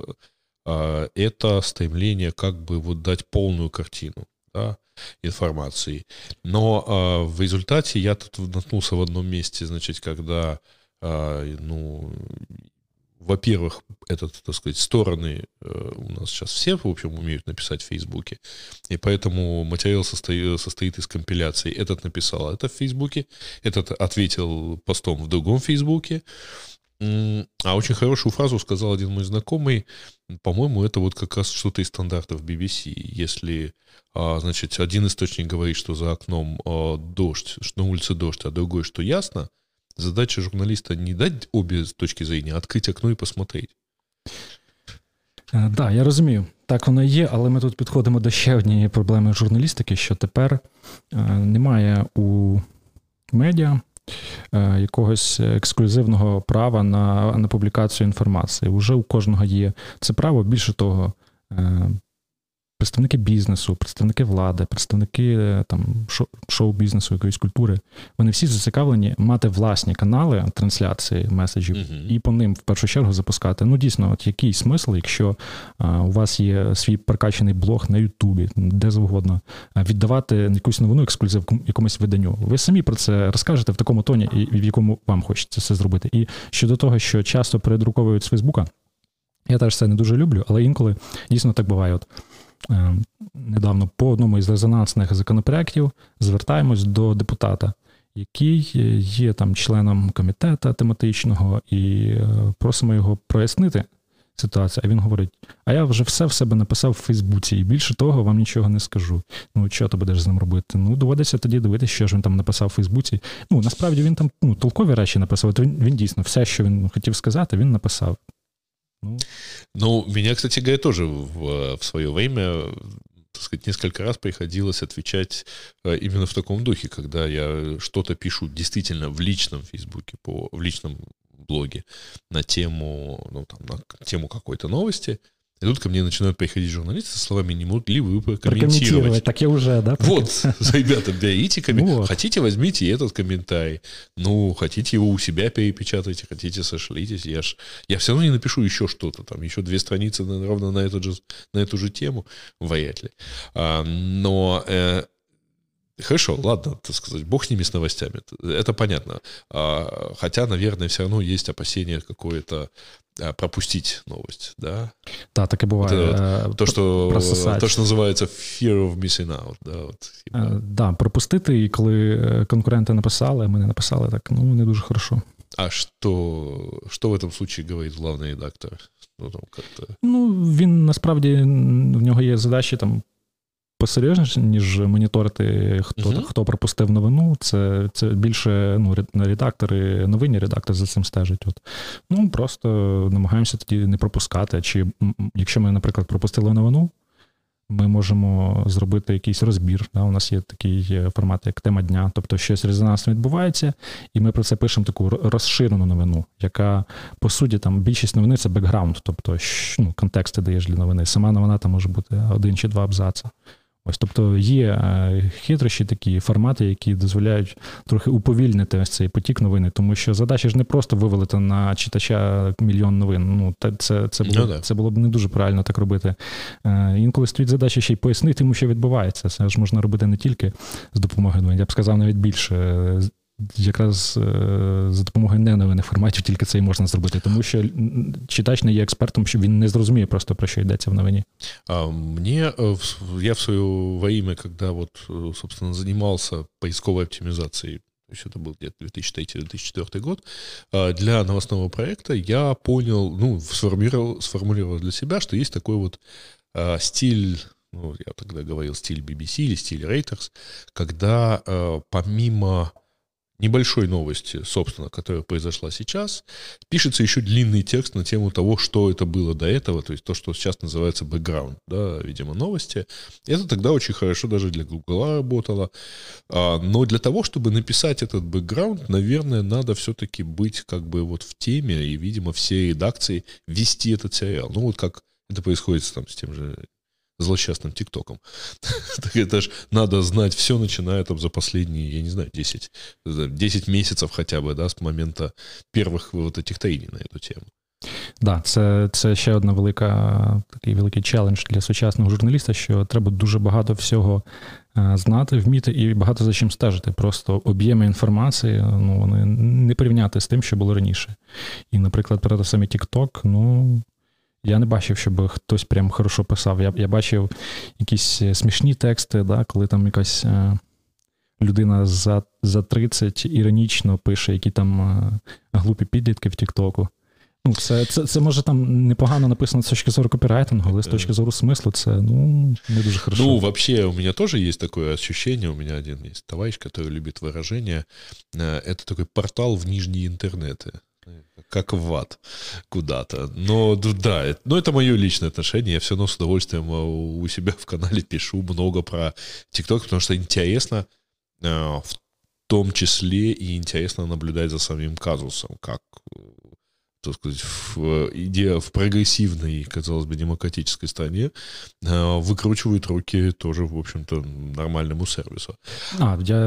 Это стремление как бы вот дать полную картину да, информации. Но в результате я тут наткнулся в одном месте, значит, когда ну, во-первых, этот, так сказать, стороны э, у нас сейчас все, в общем, умеют написать в Фейсбуке, и поэтому материал состоит, состоит из компиляций. Этот написал это в Фейсбуке, этот ответил постом в другом Фейсбуке, а очень хорошую фразу сказал один мой знакомый, по-моему, это вот как раз что-то из стандартов BBC. Если, а, значит, один источник говорит, что за окном а, дождь, что на улице дождь, а другой, что ясно, Задача журналіста не дати обі точки зору, а відкрити окно і посмотреть. Так, да, я розумію. Так воно є, але ми тут підходимо до ще однієї проблеми журналістики, що тепер е, немає у медіа е, якогось ексклюзивного права на на публікацію інформації. Уже у кожного є це право. Більше того, е, представники бізнесу, представники влади, представники е, там шоу-бізнесу, якоїсь культури, вони всі зацікавлені мати власні канали трансляції меседжів uh-huh. і по ним в першу чергу запускати. Ну, дійсно, от який смисл, якщо а, у вас є свій прокачаний блог на Ютубі, де завгодно, віддавати якусь новину ексклюзив якомусь виданню. Ви самі про це розкажете в такому тоні, і в якому вам хочеться це зробити. І щодо того, що часто передруковують з Фейсбука. Я теж це не дуже люблю, але інколи дійсно так буває. От недавно по одному із резонансних законопроєктів звертаємось до депутата, який є там членом комітету тематичного, і е, просимо його прояснити ситуацію. А він говорить: а я вже все в себе написав в Фейсбуці, і більше того, вам нічого не скажу. Ну, що ти будеш з ним робити? Ну, доводиться тоді дивитися, що ж він там написав в Фейсбуці. Ну, насправді він там ну, толкові речі написав. Він, він дійсно все, що він хотів сказати, він написав. Ну, ну меня, кстати говоря, тоже в, в свое время так сказать, несколько раз приходилось отвечать э, именно в таком духе, когда я что-то пишу действительно в личном Фейсбуке, по, в личном блоге на тему, ну, там, на тему какой-то новости, и тут ко мне начинают приходить журналисты со словами, не могли вы прокомментировать. Так я уже, да? Вот, ребята, берите комментарий. Вот. Хотите, возьмите этот комментарий. Ну, хотите его у себя перепечатайте, хотите, сошлитесь. Я, ж, я все равно не напишу еще что-то. Там еще две страницы ровно на, этот же, на эту же тему. Вряд ли. А, но... Э, Хорошо, ладно, так сказать, бог с ними, с новостями. Это понятно. А, хотя, наверное, все равно есть опасение какое-то а, пропустить новость, да? Да, так и бывает. Это, то, что, то, що називається fear of missing out. Да, от, типа. да, пропустити, і коли конкуренти написали, а ми не написали, так, ну, не дуже хорошо. А что, что в этом случае говорит главный редактор? Ну, там как-то... ну, він насправді в нього є задачі там посерйозніше, ніж моніторити, хто uh-huh. хто пропустив новину. Це це більше ну, редактори, новинні редактори за цим стежать. От. Ну, просто намагаємося тоді не пропускати. Чи якщо ми, наприклад, пропустили новину, ми можемо зробити якийсь розбір. Да? У нас є такий формат, як тема дня, тобто щось резонансно відбувається, і ми про це пишемо таку розширену новину, яка, по суті, там більшість новини це бекграунд, тобто ну, контексти даєш для новини. Сама новина там може бути один чи два абзаци. Ось, тобто є е, хитрощі такі формати, які дозволяють трохи уповільнити ось цей потік новини, тому що задача ж не просто вивалити на читача мільйон новин. Ну це це було ну, це було б не дуже правильно так робити. Е, інколи стоїть задача ще й пояснити йому, що відбувається. Це ж можна робити не тільки з допомогою новин. Я б сказав навіть більше якраз е, за допомогою неновинних форматів тільки це і можна зробити, тому що читач не є експертом, що він не зрозуміє просто про що йдеться в новині. А, мне, я в свое время, когда вот, собственно, занимался поисковой оптимизацией, то есть это был где-то 2003-2004 год, для новостного проекта я понял, ну, сформулировал, сформулировал для себя, что есть такой вот стиль ну, я тогда говорил стиль BBC или стиль Reuters, когда помимо небольшой новости, собственно, которая произошла сейчас, пишется еще длинный текст на тему того, что это было до этого, то есть то, что сейчас называется бэкграунд, да, видимо, новости. Это тогда очень хорошо даже для Google работало. А, но для того, чтобы написать этот бэкграунд, наверное, надо все-таки быть как бы вот в теме и, видимо, все редакции вести этот сериал. Ну, вот как это происходит там с тем же злосчастным ТикТоком. так это ж надо знать все, начиная там за последние, я не знаю, 10, 10 месяцев хотя бы, да, з моменту перших вот этих треній на эту тему. Да, це це ще одна велика такий великий челендж для сучасного журналіста, що треба дуже багато всього знати, вміти і багато за чим стежити. Просто об'єми інформації, ну вони не порівняти з тим, що було раніше. І, наприклад, про те саме TikTok, ну я не бачив, щоб хтось прям хорошо писав. Я я бачив якісь е, смішні тексти, да, коли там якась е, людина за за 30 іронічно пише, які там е, глупі підлітки в Тіктоку. Ну, це, це, це може там непогано написано з точки зору копірайтингу, але з точки зору смислу це ну, не дуже хорошо. Ну, вообще, у меня тоже есть такое ощущение, у меня один есть товарищ, который любит выражение, это такой портал в нижние интернеты Как в ад куда-то. Но да, но это мое личное отношение. Я все равно с удовольствием э, у себя в канале пишу много про ТикТок, потому что интересно э, в том числе и интересно наблюдать за самим казусом, как так сказать, в, идея в прогрессивной, казалось бы, демократической стране э, викручують руки теж, в общем-то, нормальному сервісу. А, я,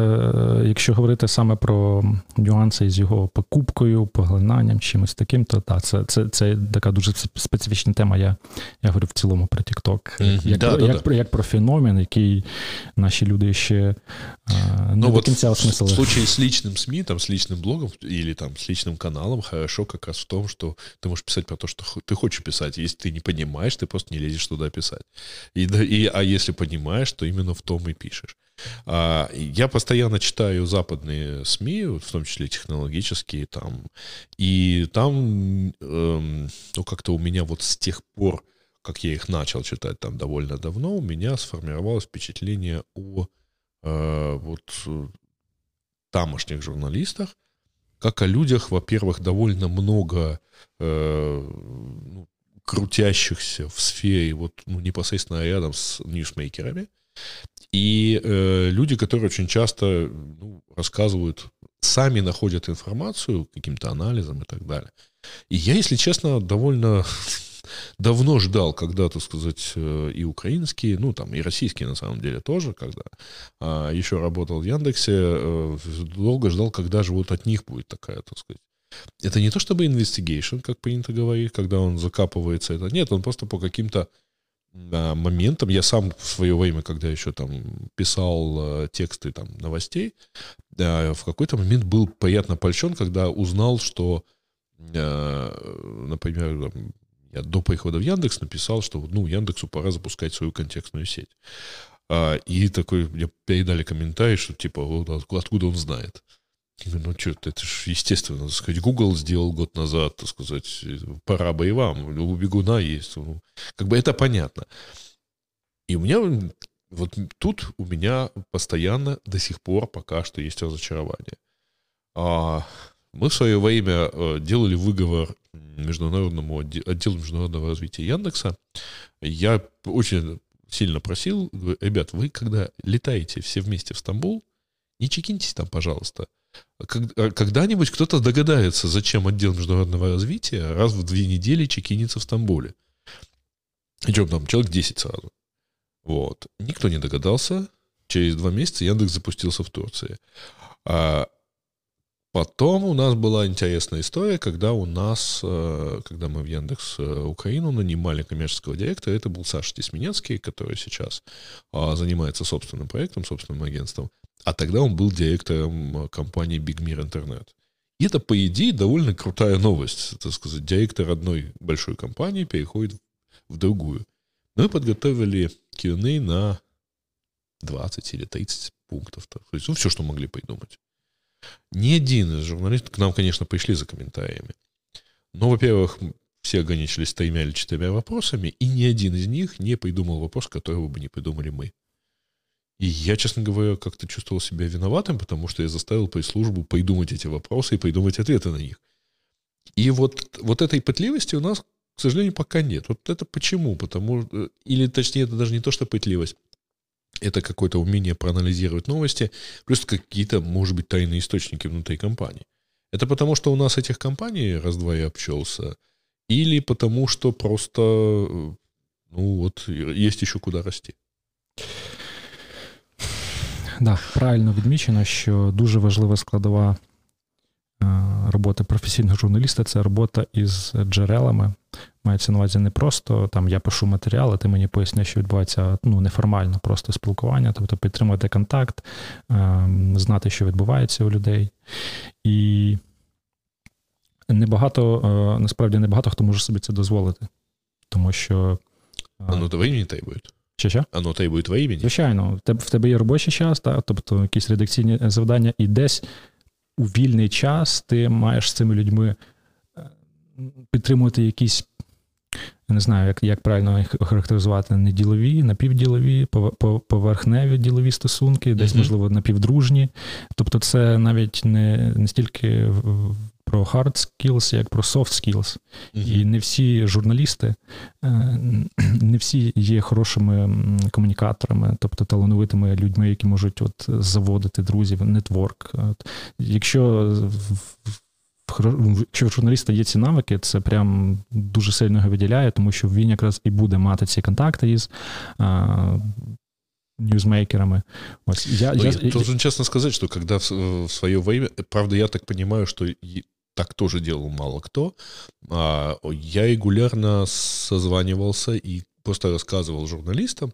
Якщо говорити саме про нюанси з його покупкою, поглинанням, чимось таким, то так, це це, це така дуже специфічна тема. Я я говорю в цілому про TikTok. Mm-hmm. Як, да, як, да, як про феномен, який наші люди ще не ну, до вот кінця осмислили. В случае с личным СМИ, там, с личным блогом или там с личным каналом, хорошо как раз в том, что ты можешь писать про то, что ты хочешь писать. Если ты не понимаешь, ты просто не лезешь туда писать. И, и, а если понимаешь, то именно в том и пишешь. А, я постоянно читаю западные СМИ, в том числе технологические, там, и там, эм, ну, как-то у меня вот с тех пор, как я их начал читать там довольно давно, у меня сформировалось впечатление о э, вот тамошних журналистах, как о людях, во-первых, довольно много э, ну, крутящихся в сфере вот ну, непосредственно рядом с ньюсмейкерами, и э, люди, которые очень часто ну, рассказывают, сами находят информацию каким-то анализом и так далее. И я, если честно, довольно давно ждал, когда, так сказать, э, и украинские, ну, там, и российские, на самом деле, тоже, когда а, еще работал в Яндексе, э, долго ждал, когда же вот от них будет такая, так сказать, это не то чтобы investigation, как принято говорить, когда он закапывается, это нет, он просто по каким-то моментом. Я сам в свое время, когда еще там писал тексты там новостей, в какой-то момент был приятно польщен, когда узнал, что, например, я до прихода в Яндекс написал, что ну, Яндексу пора запускать свою контекстную сеть. И такой мне передали комментарий, что типа, откуда он знает. Ну что, это же естественно, так сказать, Google сделал год назад, так сказать, пора бы и вам, у бегуна есть. Ну, как бы это понятно. И у меня вот тут у меня постоянно до сих пор пока что есть разочарование. А, мы в свое время э, делали выговор международному отделу международного развития Яндекса. Я очень сильно просил, ребят, вы когда летаете все вместе в Стамбул, не чекиньтесь там, пожалуйста. Э, когда-нибудь кто-то догадается, зачем отдел международного развития раз в две недели чекинится в Стамбуле. Причем там человек 10 сразу. Вот. Никто не догадался. Через два месяца Яндекс запустился в Турции. А потом у нас была интересная история, когда у нас, э, когда мы в Яндекс э, Украину нанимали коммерческого директора, это был Саша Тесменецкий, который сейчас а, занимается собственным проектом, собственным агентством. А тогда он был директором э, компании Big Mir Internet. И это, по идее, довольно крутая новость. Так сказать, директор одной большой компании переходит в другую. Мы подготовили Q&A на 20 или 30 пунктов. То есть, ну, все, что могли придумать. Ни один из журналистов, к нам, конечно, пришли за комментариями. Но, во-первых, все ограничились тремя или четырьмя вопросами, и ни один из них не придумал вопрос, которого бы не придумали мы. И я, честно говоря, как-то чувствовал себя виноватым, потому что я заставил пресс-службу придумать эти вопросы и придумать ответы на них. И вот, вот этой пытливости у нас, к сожалению, пока нет. Вот это почему? Потому, э, или точнее, это даже не то, что пытливость Это какое-то умение проанализировать новости, плюс какие-то, может быть, тайные источники внутри компании. Это потому, что у нас этих компаний раз-два я общался, или потому, что просто, э, ну вот, есть еще куда расти. Да, правильно відмічено, що дуже важлива складова е, роботи професійного журналіста це робота із джерелами. Мається на увазі не просто там я пишу матеріал, а ти мені поясни, що відбувається ну, неформально, просто спілкування, тобто підтримувати контакт, е, знати, що відбувається у людей. І небагато, е, насправді небагато хто може собі це дозволити. Тому що. Ну, то ви не требують. Що що? Оно та й буде твоє імені. Звичайно, в тебе, є робочий час, так, тобто якісь редакційні завдання, і десь у вільний час ти маєш з цими людьми е, підтримувати якісь. Я не знаю, як як правильно їх охарактеризувати, не ділові, напівділові, поверхневі ділові стосунки, десь, можливо, напівдружні. Тобто, це навіть не не стільки про hard skills, як про soft skills. І не всі журналісти, е, не всі є хорошими комунікаторами, тобто талановитими людьми, які можуть от заводити друзів, нетворк. Якщо Якщо в журналіста є ці навики, це прям дуже сильно його виділяє, тому що він якраз і буде мати ці контакти із а, ньюзмейкерами. Ось, я, я, я должен честно сказать, что когда в, в свое время, правда, я так понимаю, что так тоже делал мало кто. А, я регулярно созванивался и просто рассказывал журналистам, а,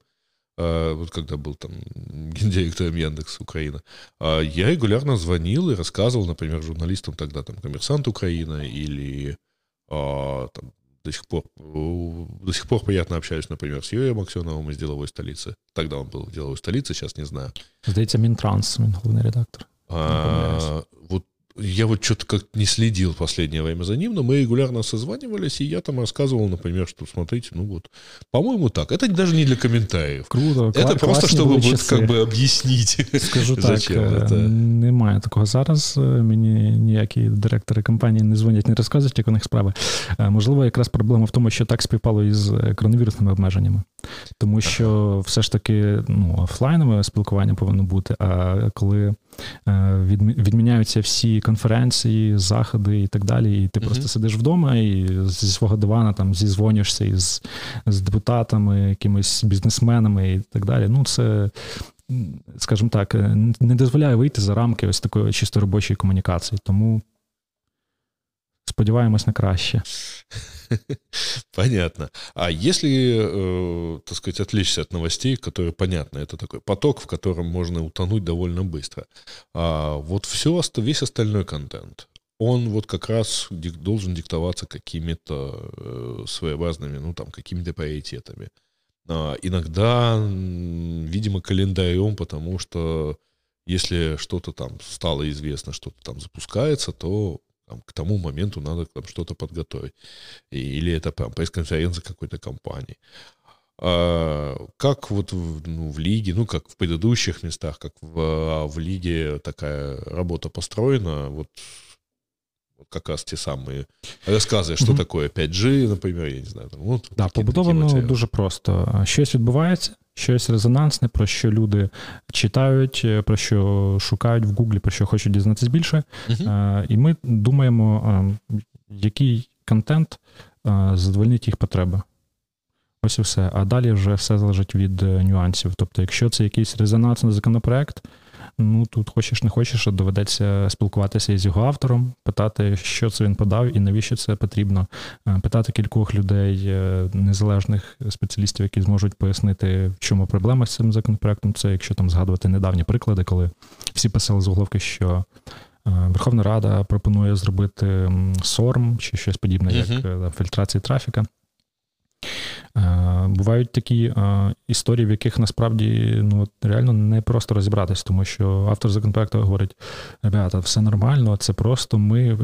вот когда был там гендиректором Яндекс Украина, а, я регулярно звонил и рассказывал, например, журналистам тогда там «Коммерсант Украина» или там, до сих пор до сих пор приятно общаюсь, например, с Юрием Аксеновым из «Деловой столицы». Тогда он был в «Деловой столице», сейчас не знаю. Здається, Мінтранс, він головний редактор. А, вот я вот что-то как не следил в последнее время за ним, но мы регулярно созванивались, и я там рассказывал, например, что смотрите, ну вот, по-моему, так. Это даже не для комментариев. Круто. Это просто, чтобы вот как бы объяснить. Скажу так, це. немає такого зараз. Мені ніякі директори компанії не дзвонять, не розказують, як у них справи. Можливо, якраз проблема в тому, що так співпало із коронавірусними обмеженнями. Тому що все ж таки ну, офлайнове спілкування повинно бути, а коли відміняються всі конференції, заходи і так далі. І ти uh-huh. просто сидиш вдома і зі свого дивана там зізвонюєшся із з депутатами, якимись бізнесменами і так далі. Ну, це. Скажімо так, не дозволяє вийти за рамки ось такої чисто робочої комунікації. Тому сподіваємось на краще. Понятно. А если, э, так сказать, отвлечься от новостей, которые понятно, это такой поток, в котором можно утонуть довольно быстро. А вот все, весь остальной контент, он вот как раз должен диктоваться какими-то э, своеобразными, ну там, какими-то приоритетами. А иногда, видимо, календарем, потому что если что-то там стало известно, что-то там запускается, то там, к тому моменту надо там что-то подготовить. Или это прям пресс-конференция какой-то компании. А как вот в, ну, в лиге, ну, как в предыдущих местах, как в, а в лиге такая работа построена, вот как раз ті самі розкази, що угу. таке 5G, наприклад, я не знаю. Там, ну, да, побудовано дуже просто. Щось відбувається, щось резонансне, про що люди читають, про що шукають в Гуглі, про що хочуть дізнатися більше. Угу. І ми думаємо, який контент задовольнить їх потреби. Ось і все. А далі вже все залежить від е, нюансів. Тобто, якщо це якийсь резонансний законопроект, ну тут хочеш не хочеш, доведеться спілкуватися із його автором, питати, що це він подав і навіщо це потрібно. Е, питати кількох людей, е, незалежних спеціалістів, які зможуть пояснити, в чому проблема з цим законопроектом. Це якщо там згадувати недавні приклади, коли всі писали з уголовки, що. Е, Верховна Рада пропонує зробити сорм чи щось подібне, як uh-huh. фільтрація трафіка. Е, бувають такі е, історії, в яких насправді ну, реально не просто розібратися, тому що автор законопроекту говорить: ребята, все нормально, це просто ми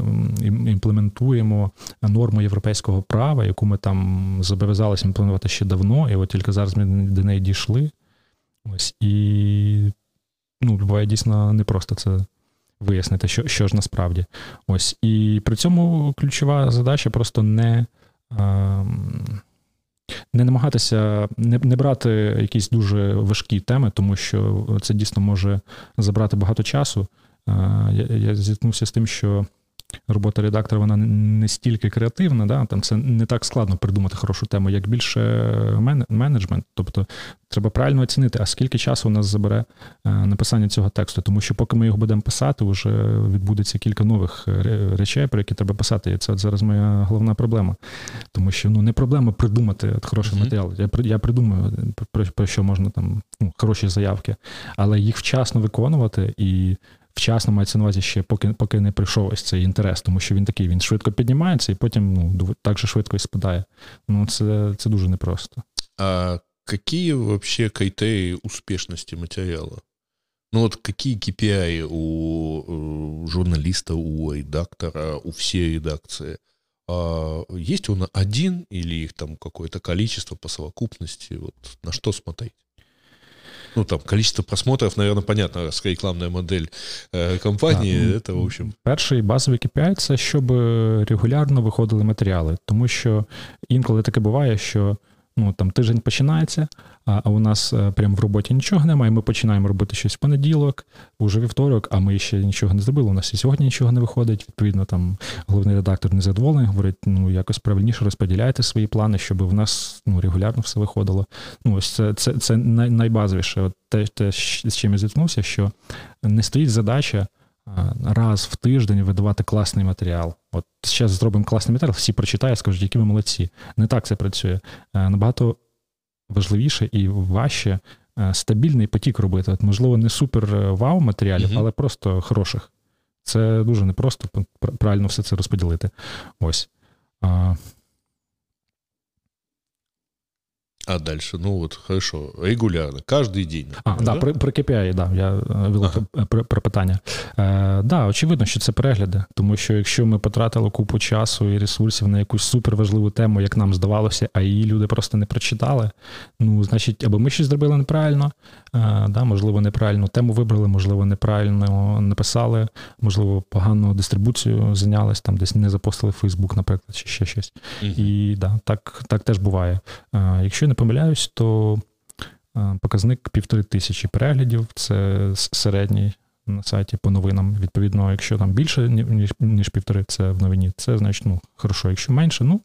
імплементуємо норму європейського права, яку ми там зобов'язалися імплементувати ще давно, і от тільки зараз ми до неї дійшли. Ось і ну, буває дійсно непросто це. Вияснити, що що ж насправді. Ось. І при цьому ключова задача просто не. А, не намагатися не не брати якісь дуже важкі теми, тому що це дійсно може забрати багато часу. Я, я зіткнувся з тим, що робота редактора вона не стільки креативна, да? там це не так складно придумати хорошу тему, як більше менеджмент. Тобто треба правильно оцінити, а скільки часу у нас забере е, написання цього тексту, тому що поки ми його будемо писати, вже відбудеться кілька нових е, речей, про які треба писати. І це зараз моя головна проблема. Тому що ну не проблема придумати хороший mm-hmm. матеріал. Я я придумаю, про, про що можна там ну, хороші заявки, але їх вчасно виконувати і вчасно мається на увазі ще поки поки не прийшов ось цей інтерес, тому що він такий, він швидко піднімається і потім ну, так же швидко і спадає. Ну, це це дуже непросто. А какие вообще критерии успешности материала? Ну вот какие KPI у журналиста, у редактора, у всей редакции? А есть он один или их там какое-то количество по совокупности? Вот на что смотреть? Ну, там, количество просмотров, наверное, понятно, раз рекламная модель э, компанії, так, це, в общем. Перший базовий KPI – це щоб регулярно виходили матеріали, тому що інколи таке буває, що ну там тиждень починається, а у нас е, прямо в роботі нічого немає. Ми починаємо робити щось в понеділок, уже вівторок, а ми ще нічого не зробили. У нас і сьогодні нічого не виходить. Відповідно, там головний редактор незадоволений, говорить, ну якось правильніше розподіляйте свої плани, щоб в нас ну, регулярно все виходило. Ну, ось це це, це най, найбазовіше. От те, те, з чим я зіткнувся, що не стоїть задача раз в тиждень видавати класний матеріал. От зараз зробимо класний матеріал, всі прочитають, скажуть, які ви молодці. Не так це працює. Е, набагато важливіше і важче е, стабільний потік робити. От, Можливо, не супер е, вау матеріалів, uh але просто хороших. Це дуже непросто правильно все це розподілити. Ось. А дальше, ну вот хорошо, регулярно, каждый день. А, да, Про, про KPI, да, я е, ага. про, про питання. Е, да, очевидно, що це перегляди, тому що якщо ми потратили купу часу і ресурсів на якусь суперважливу тему, як нам здавалося, а її люди просто не прочитали, ну, значить, або ми щось зробили неправильно, е, да, можливо, неправильну тему вибрали, можливо, неправильно написали, можливо, погану дистрибуцію зайнялись, там десь не запостили Facebook, наприклад, чи ще щось. Угу. І да, так, так теж буває. Е, якщо не помиляюсь, то е, показник півтори тисячі переглядів це середній на сайті по новинам. Відповідно, якщо там більше, ніж ніж півтори, це в новині, це значить ну, хорошо. Якщо менше, ну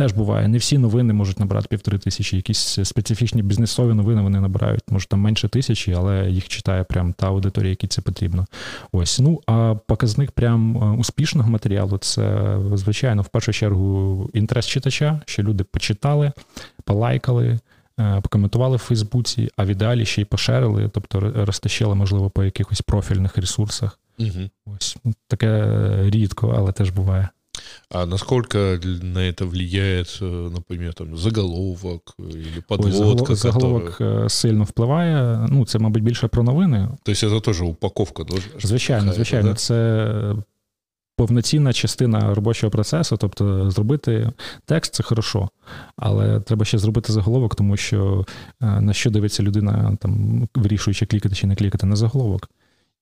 теж буває. Не всі новини можуть набрати півтори тисячі. Якісь специфічні бізнесові новини вони набирають, може там менше тисячі, але їх читає прям та аудиторія, якій це потрібно. Ось. Ну а показник прям е, успішного матеріалу це, звичайно, в першу чергу інтерес читача, що люди почитали, полайкали. Е, покоментували в Фейсбуці, а в ідеалі ще й пошерили, тобто розтащили, можливо, по якихось профільних ресурсах. Угу. Ось ну, таке рідко, але теж буває. А насколько на это влияет, э, например, там заголовок или подводка? Ой, заголовок которая... сильно впливає. Ну, це, мабуть, більше про новини. Тобто це теж упаковка, звичайно, звичайно, да? це повноцінна частина робочого процесу. Тобто, зробити текст це хорошо, але треба ще зробити заголовок, тому що е, на що дивиться людина, там вирішуючи клікати чи не клікати на заголовок.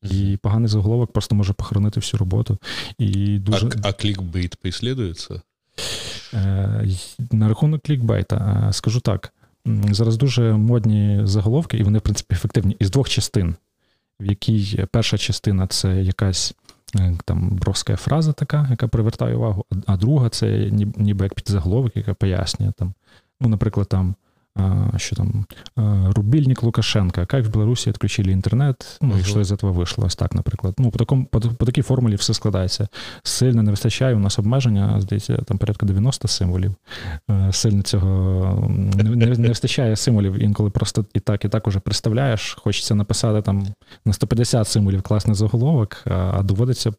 І поганий заголовок просто може похоронити всю роботу. І дуже... А, а клікбейт преслідується? Е, на рахунок клікбейта, е, скажу так: зараз дуже модні заголовки, і вони, в принципі, ефективні із двох частин, в якій перша частина це якась е, там броска фраза така, яка привертає увагу, а друга це ніби як підзаголовок, яка пояснює там. Ну, наприклад, там что там, рубильник Лукашенка, как в Білорусі відключили інтернет, ну і що з цього вийшло, ось так, наприклад. Ну, по такому, по, по такій формулі все складається. Сильно не вистачає, у нас обмеження, здається, там порядка 90 символів. Сильно цього не, не, не вистачає символів, інколи просто і так, і так уже представляєш. Хочеться написати там на 150 символів класний заголовок, а доводиться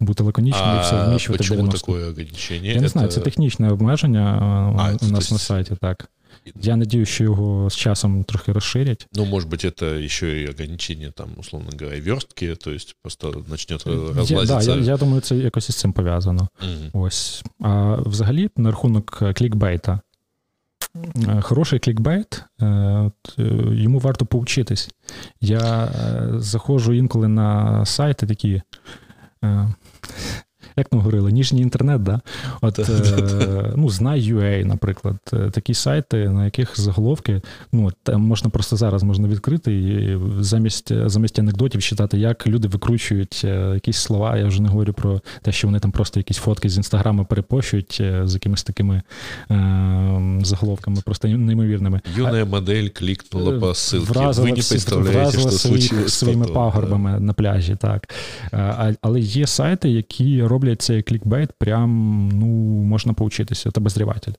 бути лаконічним і все вміщувати 90. Такое Я не знаю, це технічне обмеження а, у нас на сайті, так. Я надеюсь, що його з часом трохи розширять. Ну, может быть, это еще и ограничение, там, условно говоря, верстки, то есть просто начнет розлазитися. Я, да, я, я думаю, це якось із цим пов'язано. Угу. Ось. А взагалі, на рахунок клікбейта. Хороший клікбейт, йому варто поучитись. Я заходжу інколи на сайти такі як ми говорили, ніжній інтернет, да? От, е, ну, Знай.ua, наприклад, е, такі сайти, на яких заголовки, ну, там можна просто зараз можна відкрити і замість замість анекдотів читати, як люди викручують е, якісь слова. Я вже не говорю про те, що вони там просто якісь фотки з інстаграму перепощують з якимись такими е, заголовками, просто неймовірними. Юна модель клікнула по ссылці. Вразила, Ви не представляєте, що своїми пагорбами да. на пляжі. так. А, Але є сайти, які роблять цей клікбейт, прям ну, можна поучитися, це обозріватель.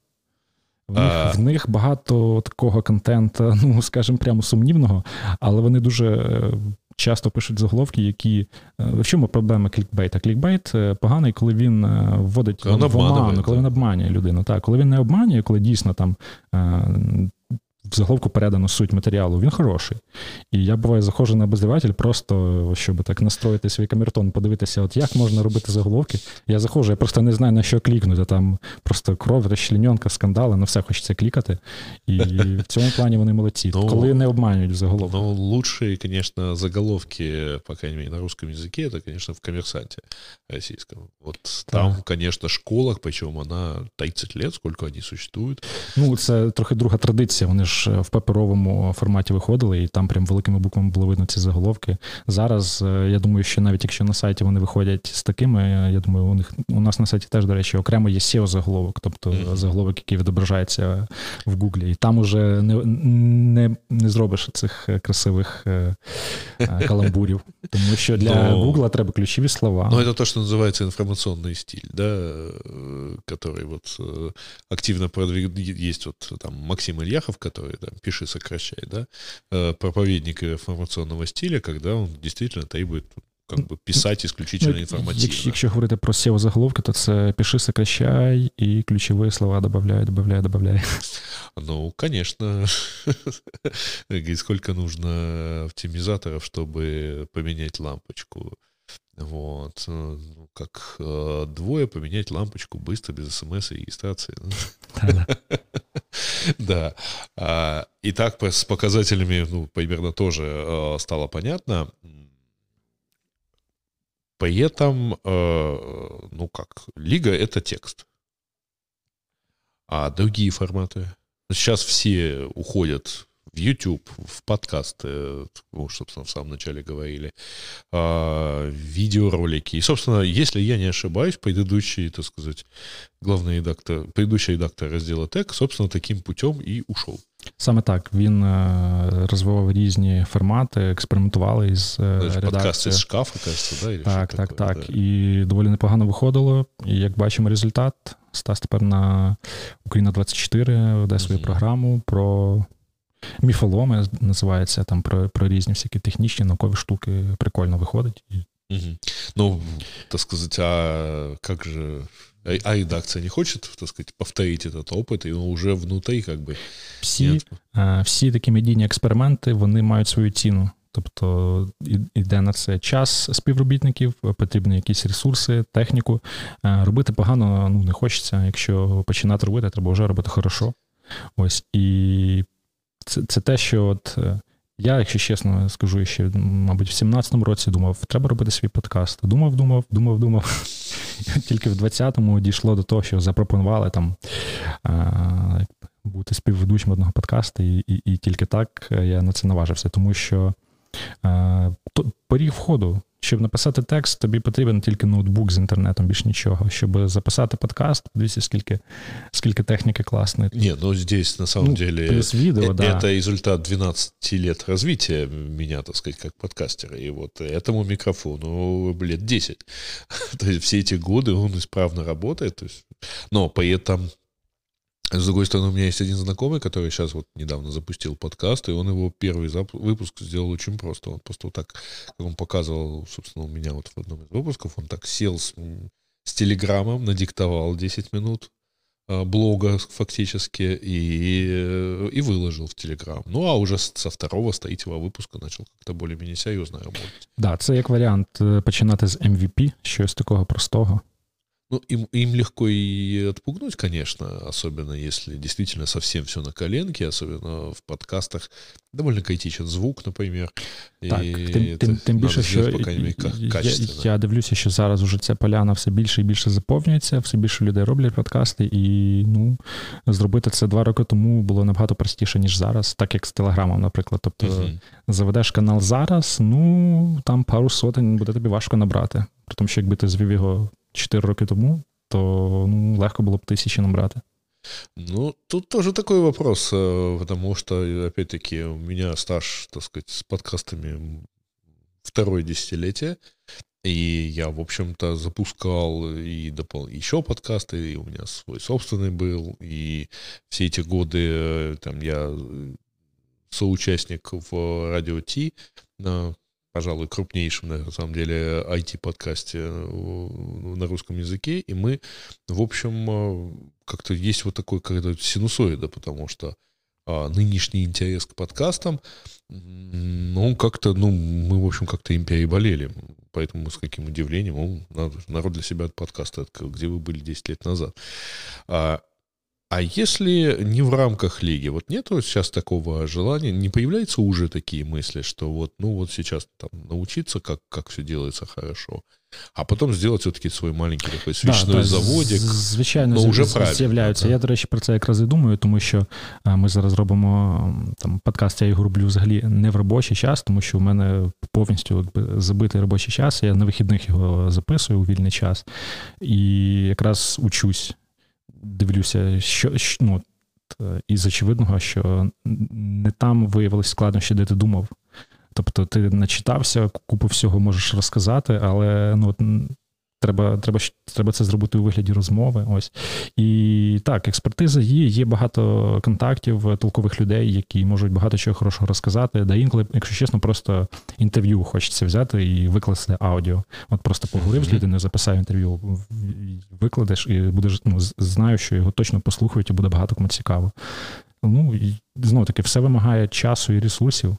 В них, а... в них багато такого контенту, ну, скажімо, прямо сумнівного, але вони дуже е, часто пишуть заголовки, які. Е, в чому проблема клікбейта? Клікбейт е, поганий, коли він вводить в оману, коли він обманює людину. Так, Коли він не обманює, коли дійсно там в заголовку передано суть матеріалу, він хороший. І я буває заходжу на обозріватель просто, щоб так настроїти свій камертон, подивитися, от як можна робити заголовки. Я заходжу, я просто не знаю, на що клікнути. Там просто кров, розчлененка, скандали, на все хочеться клікати. І в цьому плані вони молодці. Ну, коли не обманюють в. Ну, лучшие, конечно, заголовки, по крайней мере, на русском языке, это, конечно, в коммерсанте российском. Вот там, так. конечно, школа, причому вона 30 лет, сколько вони существують. Ну, це трохи друга традиція. Вони ж ж в паперовому форматі виходили, і там прям великими буквами було видно ці заголовки. Зараз е, я думаю, що навіть якщо на сайті вони виходять з такими, я думаю, у них у нас на сайті теж, до речі, окремо є seo заголовок, тобто mm-hmm. заголовок, який відображається в Гуглі. І там уже не не, не зробиш цих красивих е, е, каламбурів. Тому що для Гугла треба ключові слова. Ну, це те, що називається інформаційний стиль, да, который вот активно продвигает. Есть вот там Максим Ильяхов, который который там, пиши, сокращай, да, э, проповедник информационного стиля, когда он действительно требует как бы писать исключительно ну, інформаційно. Якщо говорити про SEO заголовки, то це пиши, сокращай і ключові слова добавляй, добавляй, добавляй. Ну, конечно. Сколько нужно оптимизаторов, чтобы поменять лампочку. Вот. Ну, как э, двое поменять лампочку быстро, без смс и регистрации. Да. А, и так с показателями, ну, примерно тоже э, стало понятно. При этом, э, ну как, лига — это текст. А другие форматы? Сейчас все уходят в YouTube, в подкасты, ну, собственно, в самом начале говорили, а, видеоролики. И, собственно, если я не ошибаюсь, предыдущий, так сказать, главный редактор, предыдущий редактор раздела ТЕК, собственно, таким путем і ушов. Саме так. Він е, розвивав різні формати, експериментували із редакцією. Подкасти з шкафу, кажеться, да? Так, так, таке, так. Да. І доволі непогано виходило. І як бачимо результат, Стас тепер на Україна 24 веде свою uh-huh. програму про міфоломи, називається там про про різні всякі технічні наукові штуки. Прикольно виходить. Угу. Ну, так сказать, а как же а, редакция не хочет, так сказать, повторить этот опыт, і вже внутрі, как би. Всі, всі такі медійні експерименти, вони мають свою ціну. Тобто йде на це час співробітників, потрібні якісь ресурси, техніку. Робити погано ну, не хочеться. Якщо починати робити, треба вже робити хорошо. Ось і це це те, що от е, я, якщо чесно скажу, ще, мабуть, в 17-му році думав, треба робити свій подкаст. Думав, думав, думав, думав. Тільки в 20-му дійшло до того, що запропонували там бути співведучим одного подкасту, і, і, і тільки так я на це наважився, тому що поріг входу щоб написати текст, тобі потрібен тільки ноутбук з інтернетом, більш нічого. Щоб записати подкаст, подивіться, скільки скільки техніки класної. Ні, ну здесь на самом ну, деле плюс видео, это да. результат 12 лет развития меня, так сказать, как подкастера. И вот этому микрофону лет 10. то есть все эти годы он исправно работает. То есть, но при этом с другой стороны, у меня есть один знакомый, который сейчас вот недавно запустил подкаст, и он его первый выпуск сделал очень просто. Он просто вот так, как он показывал, собственно, у меня вот в одном из выпусков, он так сел с, с телеграммом, надиктовал 10 минут э, блога фактически и, и выложил в Телеграм. Ну, а уже со второго стоїтельного выпуска начал как-то более-менее серьезно работать. Да, це як варіант починати з MVP, щось такого простого. Ну, им, им легко и отпугнуть, конечно, особенно если действительно совсем все на коленке, особенно в подкастах. Довольно критичен звук, наприклад. Так, тим, тим, тим більше, що я, я дивлюся, що зараз уже ця поляна все більше і більше заповнюється, все більше людей роблять подкасти, і ну, зробити це два роки тому було набагато простіше, ніж зараз, так як з Телеграмом, наприклад. Тобто uh-huh. заведеш канал зараз, ну там пару сотень буде тобі важко набрати. При тому, що якби ти звів його 4 роки тому, то ну, легко было бы тысячи набрать. Ну, тут тоже такой вопрос, э, потому что, опять-таки, у меня стаж, так сказать, с подкастами второе десятилетие, и я, в общем-то, запускал и допол... еще подкасты, и у меня свой собственный был, и все эти годы э, там я соучастник в Радио Ти, пожалуй, крупнейшем, на самом деле, IT-подкасте э, на русском языке, и мы, в общем, э, как-то есть вот такой какая-то синусоида, потому что а, нынешний интерес к подкастам, ну, как-то, ну, мы, в общем, как-то им переболели. Поэтому с каким удивлением, ну, народ для себя от подкаста открыл, где вы были 10 лет назад. А, а если не в рамках лиги, вот нету сейчас такого желания, не появляются уже такие мысли, что вот, ну вот сейчас там научиться, как, как все делается хорошо, а потім зробити все-таки свій маленький такий свічний да, заводик. Звичайно, ну, вже з'являються. Я, до речі, про це якраз і думаю, тому що ми зараз робимо там подкаст, я його роблю взагалі не в робочий час, тому що в мене повністю якби, забитий робочий час. Я на вихідних його записую у вільний час і якраз учусь Дивлюся, що ну, із очевидного, що не там виявилися складнощі, де ти думав. Тобто ти начитався, купу всього можеш розказати, але ну, Треба треба, треба це зробити у вигляді розмови. Ось. І так, експертиза є, є багато контактів, толкових людей, які можуть багато чого хорошого розказати. Да інколи, якщо чесно, просто інтерв'ю хочеться взяти і викласти аудіо. От просто поговорив з людиною, записав інтерв'ю, викладеш і будеш ну, знаю, що його точно послухають і буде багато кому цікаво. Ну, і знову таки, все вимагає часу і ресурсів.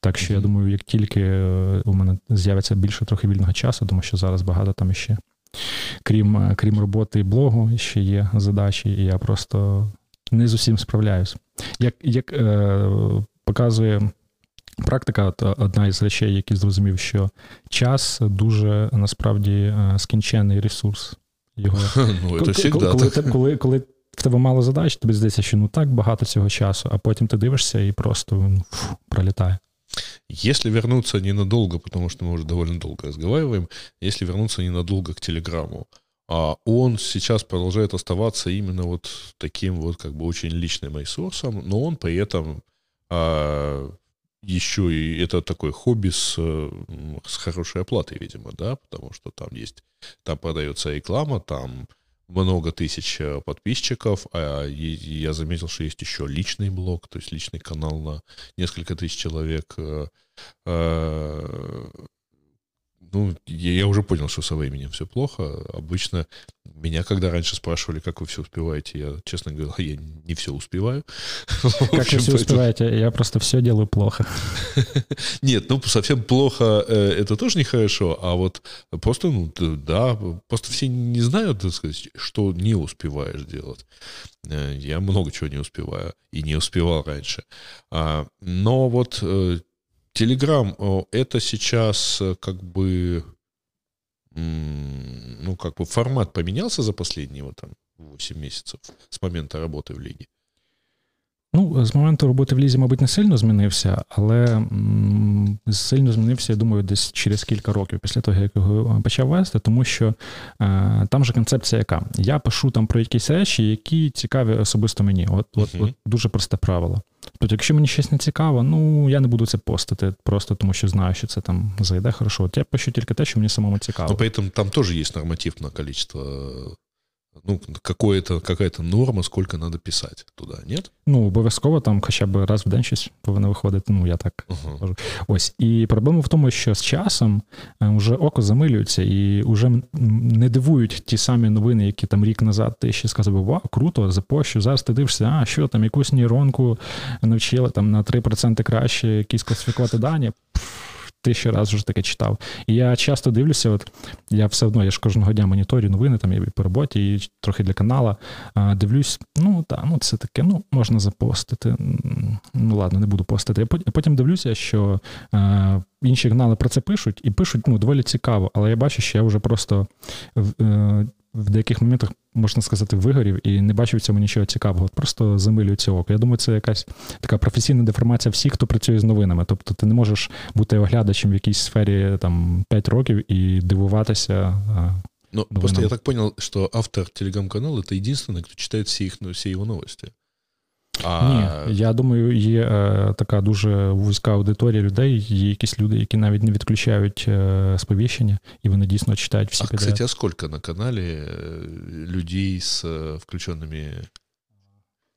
Так що я думаю, як тільки е, у мене з'явиться більше трохи вільного часу, тому що зараз багато там іще, крім е, крім роботи і блогу, ще є задачі, і я просто не з усім справляюсь. Як як е, показує практика, то одна із речей, які зрозумів, що час дуже насправді е, скінчений ресурс. Його ну, це коли, коли, коли, коли в тебе мало задач, тобі здається, що ну так багато цього часу, а потім ти дивишся і просто ну, фу, пролітає. Если вернуться ненадолго, потому что мы уже довольно долго разговариваем, если вернуться ненадолго к Телеграмму, а он сейчас продолжает оставаться именно вот таким вот как бы очень личным ресурсом, но он при этом а, еще и это такое хобби с, с хорошей оплатой, видимо, да, потому что там есть, там продается реклама, там много тысяч э, подписчиков, а я заметил, что есть еще личный блог, то есть личный канал на несколько тысяч человек. Ну, я, я уже понял, что со временем все плохо. Обычно меня, когда раньше спрашивали, как вы все успеваете, я, честно говоря, я не все успеваю. Как вы все успеваете? Я просто все делаю плохо. Нет, ну, совсем плохо э, это тоже нехорошо, а вот просто, ну, да, просто все не знают, так сказать, что не успеваешь делать. Э, я много чего не успеваю и не успевал раньше. А, но вот э, Телеграм — это сейчас э, как бы, ну, как бы формат поменялся за последние вот там 8 месяцев с момента работы в лиге? Ну, з моменту роботи в лізі, мабуть, не сильно змінився, але м, сильно змінився, я думаю, десь через кілька років після того, як його почав вести, тому що е, там же концепція яка? Я пишу там про якісь речі, які цікаві особисто мені. От, от, uh-huh. от дуже просте правило. Тобто, якщо мені щось не цікаво, ну я не буду це постити, просто тому що знаю, що це там зайде хорошо. От я пишу тільки те, що мені самому цікаво. Ну, при этом там теж є норматив на количество ну, какое-то, какая-то норма, сколько надо писати туди, ні? Ну, обов'язково там хоча б раз в день щось повинно виходити. Ну, я так uh-huh. кажу. Ось. І проблема в тому, що з часом вже око замилюється, і вже не дивують ті самі новини, які там рік назад ти ще сказав, вау, круто, запощу. Зараз ти дивишся, а що там, якусь нейронку навчили там на 3% краще якісь класифікувати дані. Пф, тисячі разів вже таке читав. І я часто дивлюся, от я все одно, я ж кожного дня моніторю новини, там і по роботі, і трохи для канала. А, Дивлюсь, ну так, ну це таке, ну можна запостити. Ну ладно, не буду постити. Я потім дивлюся, що а, інші канали про це пишуть, і пишуть ну, доволі цікаво, але я бачу, що я вже просто. Е, в деяких моментах, можна сказати, вигорів і не бачив в цьому нічого цікавого. Просто замилюється око. Я думаю, це якась така професійна деформація всіх, хто працює з новинами. Тобто ти не можеш бути оглядачем в якійсь сфері там 5 років і дивуватися. Ну, просто я так понял, что автор телеграм-канала это единственный, кто читает все, их, все его новости. А... Ні, я думаю, є е, така дуже вузька аудиторія людей. Є якісь люди, які навіть не відключають е, сповіщення, і вони дійсно читають всі а, підряд. Кстати, а скільки на каналі е, людей з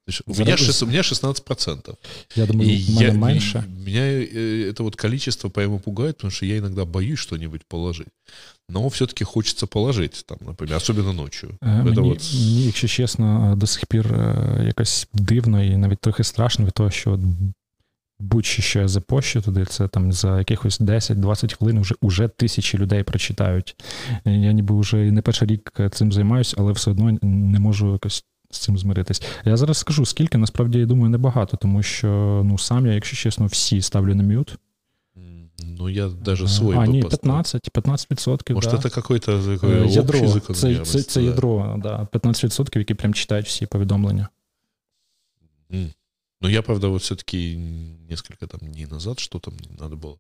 е, включеними у меня, 6, у меня 16%. Я думаю, и я, меньше. Меня э, это вот количество прямо пугает, потому что я иногда боюсь что-нибудь положить. Но все-таки хочется положить, там, например, особенно ночью. Мені, это вот... мені, якщо чесно, до сих пір якось дивно і навіть трохи страшно від того, що будь-що що я запощу туди, це там за якихось 10-20 хвилин вже уже тисячі людей прочитають. Я ніби вже не перший рік цим займаюся, але все одно не можу якось з цим змиритись. Я зараз скажу, скільки, насправді, я думаю, небагато, тому що ну, сам я, якщо чесно, всі ставлю на м'ют. Ну, я даже свой А, ні, 15, 15%. Может, да. это какой-то такой ядро, язык, це, це, це ядро, да, 15%, які прям читають всі повідомлення. Mm. Ну, я, правда, вот все-таки несколько там дней назад, что там надо было,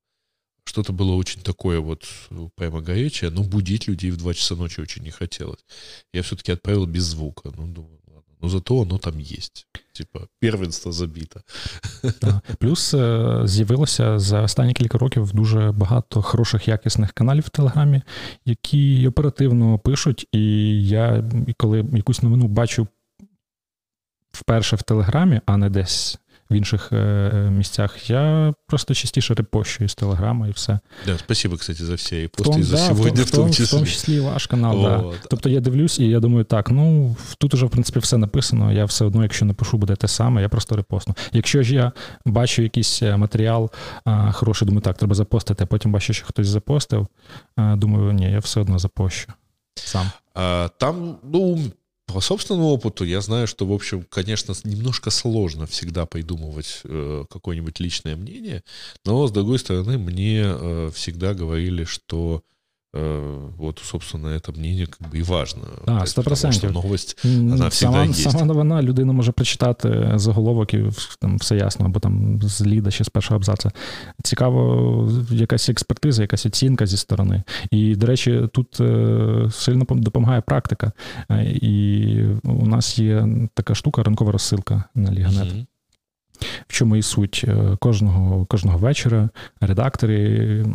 что-то было очень такое вот прямо горячее, но будить людей в 2 часа ночи очень не хотелось. Я все-таки отправил без звука. Ну, думаю, Ну зато воно там є. Типа, первенство забіто. Плюс е, з'явилося за останні кілька років дуже багато хороших якісних каналів в Телеграмі, які оперативно пишуть. І я коли якусь новину бачу вперше в Телеграмі, а не десь в інших е, е, місцях. Я просто частіше репощу з Телеграма і все. Да, Спасибо, кстати, за всі пости і за да, сьогодні, в, тому числі. В тому числі ваш канал, О, да. да. Тобто я дивлюсь, і я думаю, так, ну тут уже, в принципі, все написано. Я все одно, якщо напишу, буде те саме, я просто репостну. Якщо ж я бачу якийсь е, матеріал а, хороший, думаю, так, треба запостити, а потім бачу, що хтось запостив, а, думаю, ні, я все одно запощу. Сам. А, Там, ну, по собственному опыту я знаю, что, в общем, конечно, немножко сложно всегда придумывать э, какое-нибудь личное мнение, но, с другой стороны, мне э, всегда говорили, что вот, собственно, это мнение как бы і важно. Да, 100%. Тому що новость, вона сама, є. сама новина, людина може прочитати заголовок і там все ясно, або там з ліда ще з першого абзаца. Цікаво, якась експертиза, якась оцінка зі сторони. І, до речі, тут е, сильно допомагає практика. Е, і у нас є така штука, ранкова розсилка на Ліганет. Mm-hmm. В чому і суть е, кожного кожного вечора редактори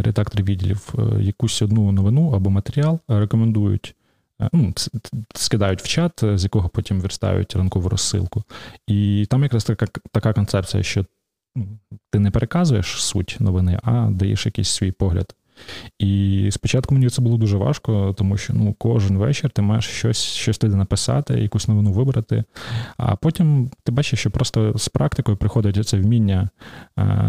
редактори відділів е, якусь одну новину або матеріал рекомендують, е, ну, скидають в чат, з якого потім верстають ранкову розсилку. І там якраз така така концепція, що ну, ти не переказуєш суть новини, а даєш якийсь свій погляд. І спочатку мені це було дуже важко, тому що ну, кожен вечір ти маєш щось щось туди написати, якусь новину вибрати. А потім ти бачиш, що просто з практикою приходить це вміння,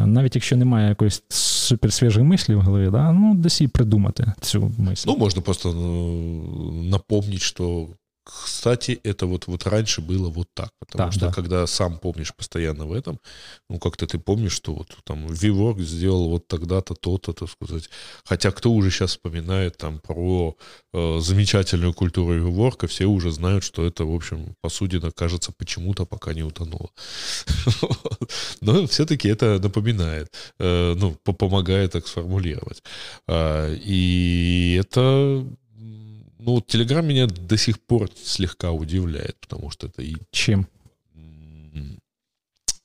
навіть якщо немає якоїсь суперсвіжої мислі в голові, да, ну десь і придумати цю мисль. Ну, можна просто ну, напомнити, що Кстати, это вот, вот раньше было вот так, потому да, что да. когда сам помнишь постоянно в этом, ну, как-то ты помнишь, что вот там VWork сделал вот тогда-то то-то, так сказать. Хотя кто уже сейчас вспоминает там про э, замечательную культуру VWork, все уже знают, что это, в общем, посудина, кажется, почему-то пока не утонула. Но все-таки это напоминает, э, ну, помогает так сформулировать. А, и это ну, Telegram меня до сих пор слегка удивляет, потому что это и... Чем?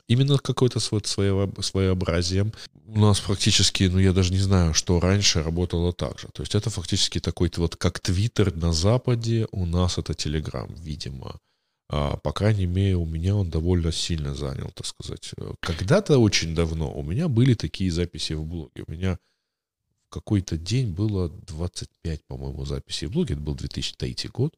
Именно какое-то вот своеобразием. У нас практически, ну я даже не знаю, что раньше работало так же. То есть это фактически такой вот как Твиттер на Западе, у нас это Телеграм, видимо. А, по крайней мере, у меня он довольно сильно занял, так сказать. Когда-то очень давно у меня были такие записи в блоге. У меня какой-то день было 25, по-моему, записей в блоге, это был 2003 год,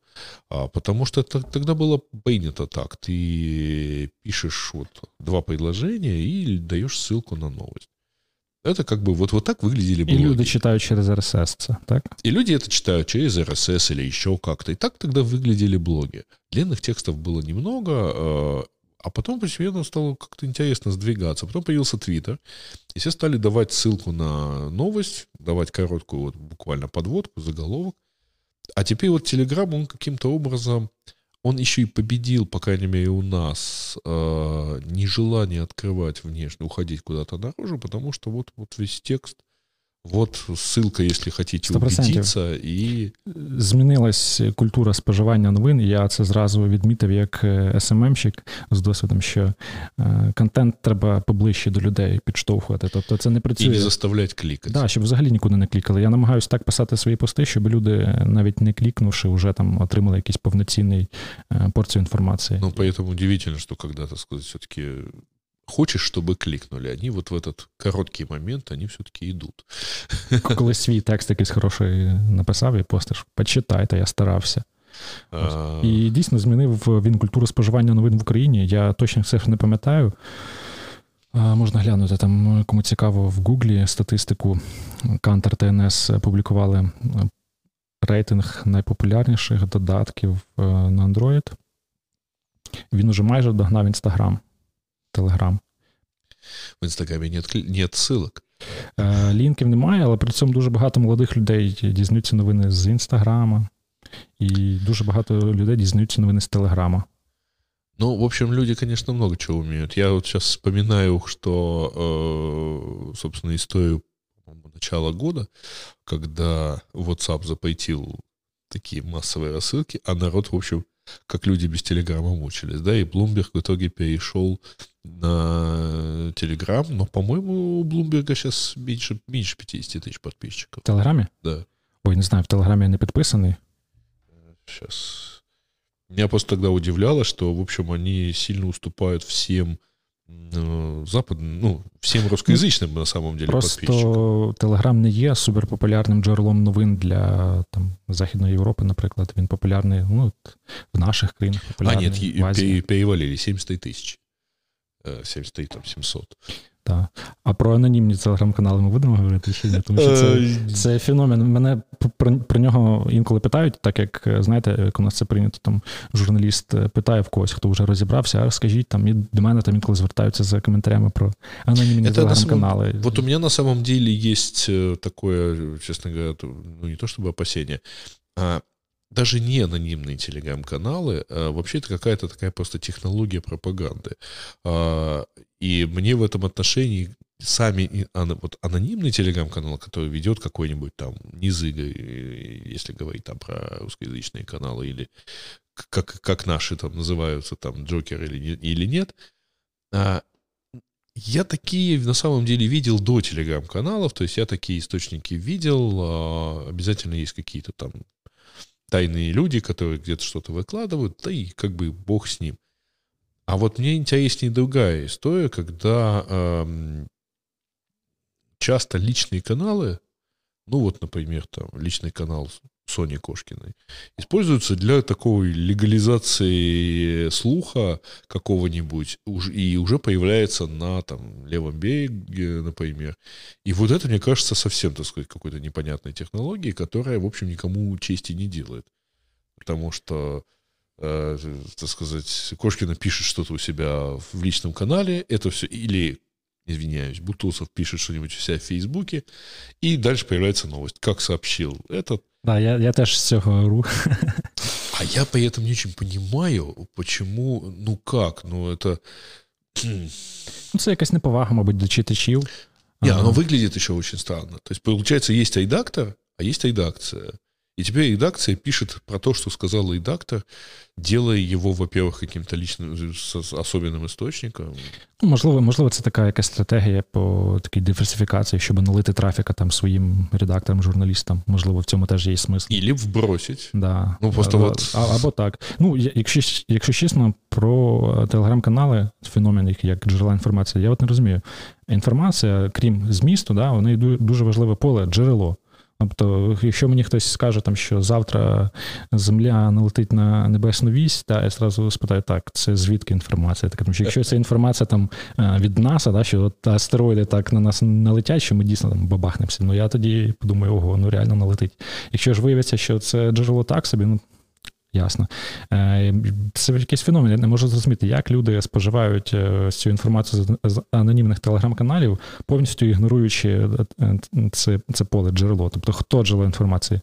а, потому что это, тогда было принято так, ты пишешь вот два предложения и даешь ссылку на новость. Это как бы вот, вот так выглядели блоги. И люди читают через RSS, так? И люди это читают через RSS или еще как-то. И так тогда выглядели блоги. Длинных текстов было немного, а, потом постепенно стало как-то интересно сдвигаться. Потом появился Твиттер, и все стали давать ссылку на новость, давать короткую вот буквально подводку, заголовок. А теперь вот Телеграм, он каким-то образом, он еще и победил, по крайней мере, у нас э, нежелание открывать внешне, уходить куда-то наружу, потому что вот, вот весь текст – Вот ссылка, якщо хочете убедитися. І... Змінилась культура споживання новин. Я це зразу відмітив як СММщик з досвідом, що е, контент треба поближче до людей підштовхувати. Тобто це не працює. І не заставляти клікати. Так, да, щоб взагалі нікуди не клікали. Я намагаюся так писати свої пости, щоб люди, навіть не клікнувши, вже там отримали якийсь повноцінний е, порцію інформації. Ну, поэтому удивительно, що когда, так все-таки хочешь, чтобы кликнули, они вот в этот короткий момент, они все-таки йдуть. Коли свій текст якийсь хороший написав і постиш, почитайте, я старався. А... І дійсно змінив він культуру споживання новин в Україні. Я точно все ж не пам'ятаю. Можна глянути там, кому цікаво, в Гуглі статистику Кантер ТНС публікували рейтинг найпопулярніших додатків е, на Android. Він уже майже догнав Інстаграм. Телеграм. В інстаграмі нет, нет ссылок. Е, лінків немає, але при цьому дуже багато молодих людей дізнаються новини з Інстаграма, і дуже багато людей дізнаються новини з Телеграма. Ну, в общем, люди, конечно, много чего умеют. Я вот сейчас вспоминаю, что, э, собственно, историю начала года, когда WhatsApp запретил такие массовые рассылки, а народ, в общем, как люди без Телеграма мучились, да, и Bloomberg в итоге перешел на Телеграм, но, по-моему, у Блумберга сейчас меньше, меньше 50 тысяч подписчиков. В Телеграме? Да. Ой, не знаю, в Телеграме я не подписанный. Сейчас. Меня просто тогда удивляло, что, в общем, они сильно уступают всем э, западным, ну, всім русскоязичним на самом деле Просто Телеграм не є суперпопулярним джерелом новин для там, Західної Європи, наприклад. Він популярний ну, в наших країнах. Популярний, а, ні, перевалили 70 тисяч. 73, там, 700. Так. А про анонімні телеграм-канали ми будемо говорити чи ні? Тому що це е, це феномен. Мене про, про нього інколи питають, так як знаєте, як у нас це прийнято, там журналіст питає в когось, хто вже розібрався, а розкажіть там, і до мене там інколи звертаються за коментарями про анонімні телеграм-канали. Вот у меня на самом деле есть э, такое, честно говоря, ну не то чтобы опасение, а даже не анонимные телеграм-каналы, а вообще это какая-то такая просто технология пропаганды. А, и мне в этом отношении сами вот анонимный телеграм-канал, который ведет какой-нибудь там Низыга, если говорить там про русскоязычные каналы, или как, как наши там называются, там, Джокер или, или нет, а, я такие на самом деле видел до телеграм-каналов, то есть я такие источники видел, обязательно есть какие-то там тайные люди, которые где-то что-то выкладывают, да и как бы бог с ним. А вот мне интереснее другая история, когда эм, часто личные каналы, ну вот, например, там личный канал Сони Кошкиной, используются для такой легализации слуха какого-нибудь, и уже появляется на там левом береге, например. И вот это, мне кажется, совсем, так сказать, какой-то непонятной технологией, которая, в общем, никому чести не делает. Потому что э, так сказать, Кошкина пишет что-то у себя в личном канале, это все, или извиняюсь, Бутусов пишет что-нибудь у себя в Фейсбуке, и дальше появляется новость. Как сообщил этот. Да, я, я теж з цього говорю. А я при этом не очень понимаю, почему, ну как, ну это... Ну, це якась неповага, мабуть, до читачів. Не, оно выглядит еще очень странно. То есть, получается, есть редактор, а есть редакция. И теперь редакция пишет про то, что сказал редактор, делая его, во-первых, каким-то личным особенним істочником. Ну, можливо, можливо, це така якась стратегія по такій диверсифікації, щоб налити трафіка там своїм редакторам, журналістам. Можливо, в цьому теж є смисл. Ілі вбросить. Да. Ну, просто або, от... або так. Ну, якщо якщо чесно, про телеграм-канали, феномен, їх як джерела інформації, я от не розумію. Інформація, крім змісту, да, вони дуже важливе поле, джерело. Тобто, якщо мені хтось скаже, там, що завтра Земля налетить на небесну вісь, та я зразу спитаю, так, це звідки інформація? Так, тому що якщо це інформація там е, від НАСА, да, що от астероїди так на нас налетять, що ми дійсно там бабахнемося, ну я тоді подумаю, ого, ну реально налетить. Якщо ж виявиться, що це джерело так собі, ну Ясно. Е, це якийсь феномен. Я не можу зрозуміти, як люди споживають е, цю інформацію з анонімних телеграм-каналів, повністю ігноруючи е, це це поле джерело. Тобто, хто джерело інформації?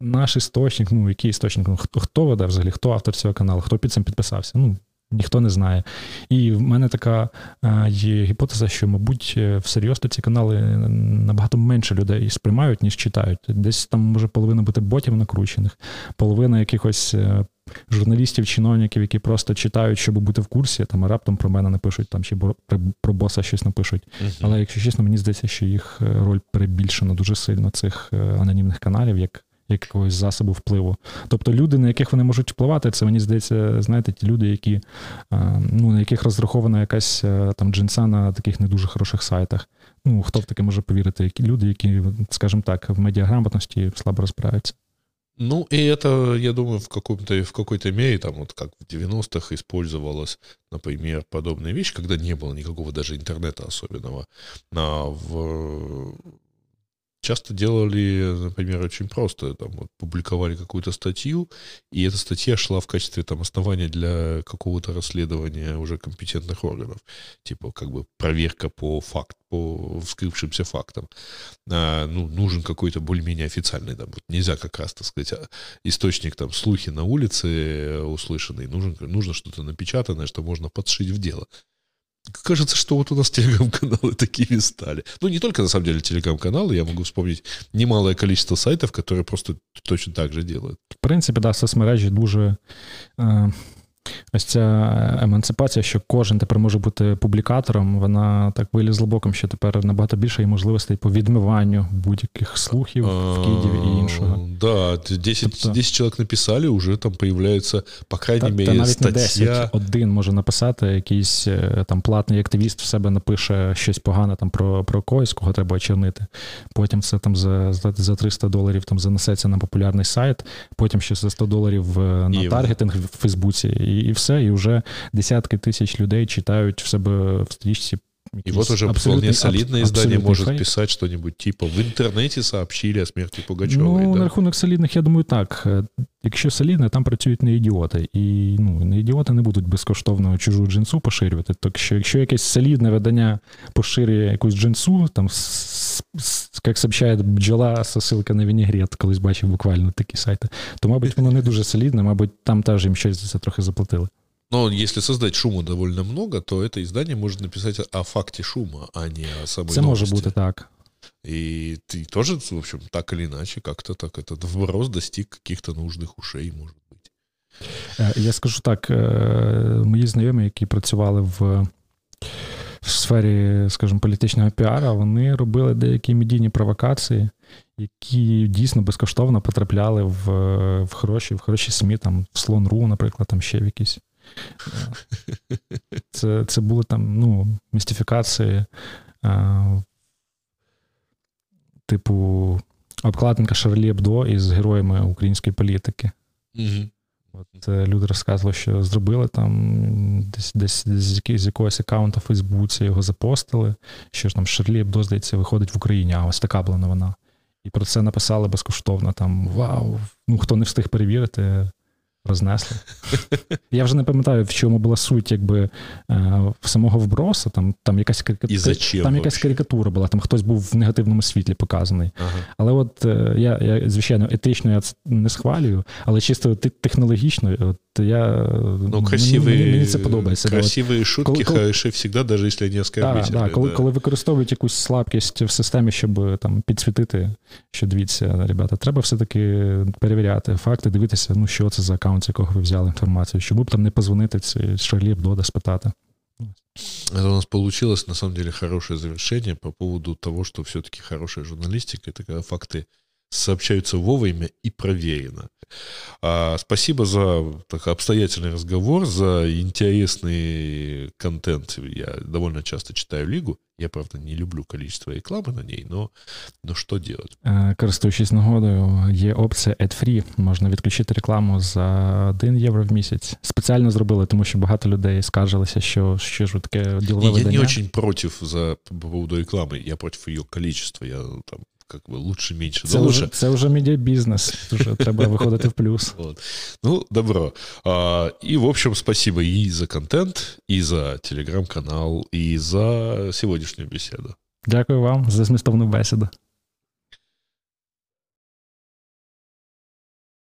Наш істочник, ну який істочник, ну, хто хто веде взагалі, хто автор цього каналу, хто під цим підписався? Ну, ніхто не знає. І в мене така є гіпотеза, що, мабуть, всерйоз ці канали набагато менше людей сприймають, ніж читають. Десь там може половина бути ботів накручених, половина якихось. Е, журналістів, чиновників, які просто читають, щоб бути в курсі, там а раптом про мене напишуть, там чи про боса щось напишуть. Uh-huh. Але якщо чесно, мені здається, що їх е, роль перебільшена дуже сильно цих е, анонімних каналів, як якогось засобу впливу. Тобто люди, на яких вони можуть впливати, це мені здається, знаєте, ті люди, які ну, на яких розрахована якась там джинса на таких не дуже хороших сайтах. Ну, хто в таке може повірити? Які люди, які, скажімо так, в медіаграмотності слабо розбираються. Ну, и это, я думаю, в, каком-то, в какой-то мере, там, вот как в 90-х использовалась, например, подобная вещь, когда не было никакого даже интернета особенного. А в часто делали, например, очень просто. Там, вот, публиковали какую-то статью, и эта статья шла в качестве там, основания для какого-то расследования уже компетентных органов. Типа, как бы проверка по факт, по вскрывшимся фактам. А, ну, нужен какой-то более-менее официальный, там, вот нельзя как раз, так сказать, а, источник, там, слухи на улице э, услышанные. Нужен, нужно что-то напечатанное, что можно подшить в дело. Кажется, что вот у нас телеграм-каналы такими стали. Ну, не только, на самом деле, телеграм-каналы. Я могу вспомнить немалое количество сайтов, которые просто точно так же делают. В принципі, да, соцмережі дуже е, Ось ця емансипація, що кожен тепер може бути публікатором, вона так вилізла боком, що тепер набагато більше є можливостей по відмиванню будь-яких слухів, вкидів і іншого. Да, 10, тобто, 10 чоловік написали, вже там появляється, по крайній мірі, навіть стаття. не 10, один може написати, якийсь е, там платний активіст в себе напише щось погане там про про когось, кого треба очернити. Потім це там за за 300 доларів там занесеться на популярний сайт, потім ще за 100 доларів е, на і таргетинг в Фейсбуці і і все, і вже десятки тисяч людей читають в себе в стрічці И вот уже вполне солидное издание может фейк. писать что-нибудь типа в інтернеті сообщили о смерті Пугачової. Ну, да? на рахунок солідних, я думаю, так. Якщо солідне, там працюють не ідіоти. І ну, не ідіоти не будуть безкоштовно чужу джинсу поширювати. Так що, якщо якесь солідне видання поширює якусь джинсу, там, як сообщає бджола, сосилка на вінігрет, колись бачив буквально такі сайти, то, мабуть, воно не дуже солідне, мабуть, там теж їм щось за це трохи заплатили. Но если создать шума довольно много, то это издание может написать о факте шума, а не о самой Це новости. може бути так. И ты тоже, в общем, так или иначе, как-то так этот вброс достиг каких-то нужных ушей, может быть. Я скажу так: мої знайомі, які працювали в в сфері, скажімо, політичного піара, вони робили деякі медійні провокації, які дійсно безкоштовно потрапляли в в хороші в хороші СМІ, там в Слон.ру, наприклад, там ще в якісь. Це це були там ну, містифікації, а, типу, обкладинка Шарлі Ебдо із героями української політики. Mm-hmm. От е, Люди розказували, що зробили там десь десь з, з якогось аккаунта в Фейсбуці його запостили, що ж там Шарлі Ебдо, здається, виходить в Україні, а ось така була новина. І про це написали безкоштовно. Там Вау! Ну, хто не встиг перевірити, рознесли. Я вже не пам'ятаю, в чому була суть, якби е, самого вбросу. Там там якась карикатура, там якась карикатура була, там хтось був в негативному світлі показаний. Ага. Але от е, я, я, звичайно, етично я це не схвалюю, але чисто технологічно, от я ну, красиві, мені, мені це подобається. Красиві шутки коли, хороші завжди, навіть якщо не оскорбительні. Да, да, коли, да. коли використовують якусь слабкість в системі, щоб там підсвітити, що дивіться, ребята, треба все-таки перевіряти факти, дивитися, ну що це за аккаунт, з якого ви взяли інформацію, щоб там не позвонити в Шарлі Дода, спитати. Это у нас получилось, на самом деле, хорошее завершение по поводу того, что все-таки хорошая журналистика — это когда факты сообщаются вовремя и проверено. А, спасибо за так, обстоятельный разговор, за интересный контент. Я довольно часто читаю Лигу. Я, правда, не люблю количество рекламы на ней, но, но что делать? Користуючись нагодою, є опція AdFree. Можна відключити рекламу за 1 євро в місяць. Спеціально зробили, тому що багато людей скаржилися, що що ж таке ділове Я видання. не очень против за по поводу реклами, я против її количества. Я там как бы лучше, меньше, це лучше. Це вже медіабізнес, вже треба виходити в плюс. Вот. Ну, добро. А, и, в общем, спасибо и за контент, и за телеграм-канал, и за сегодняшнюю беседу. Дякую вам за змістовну бесіду.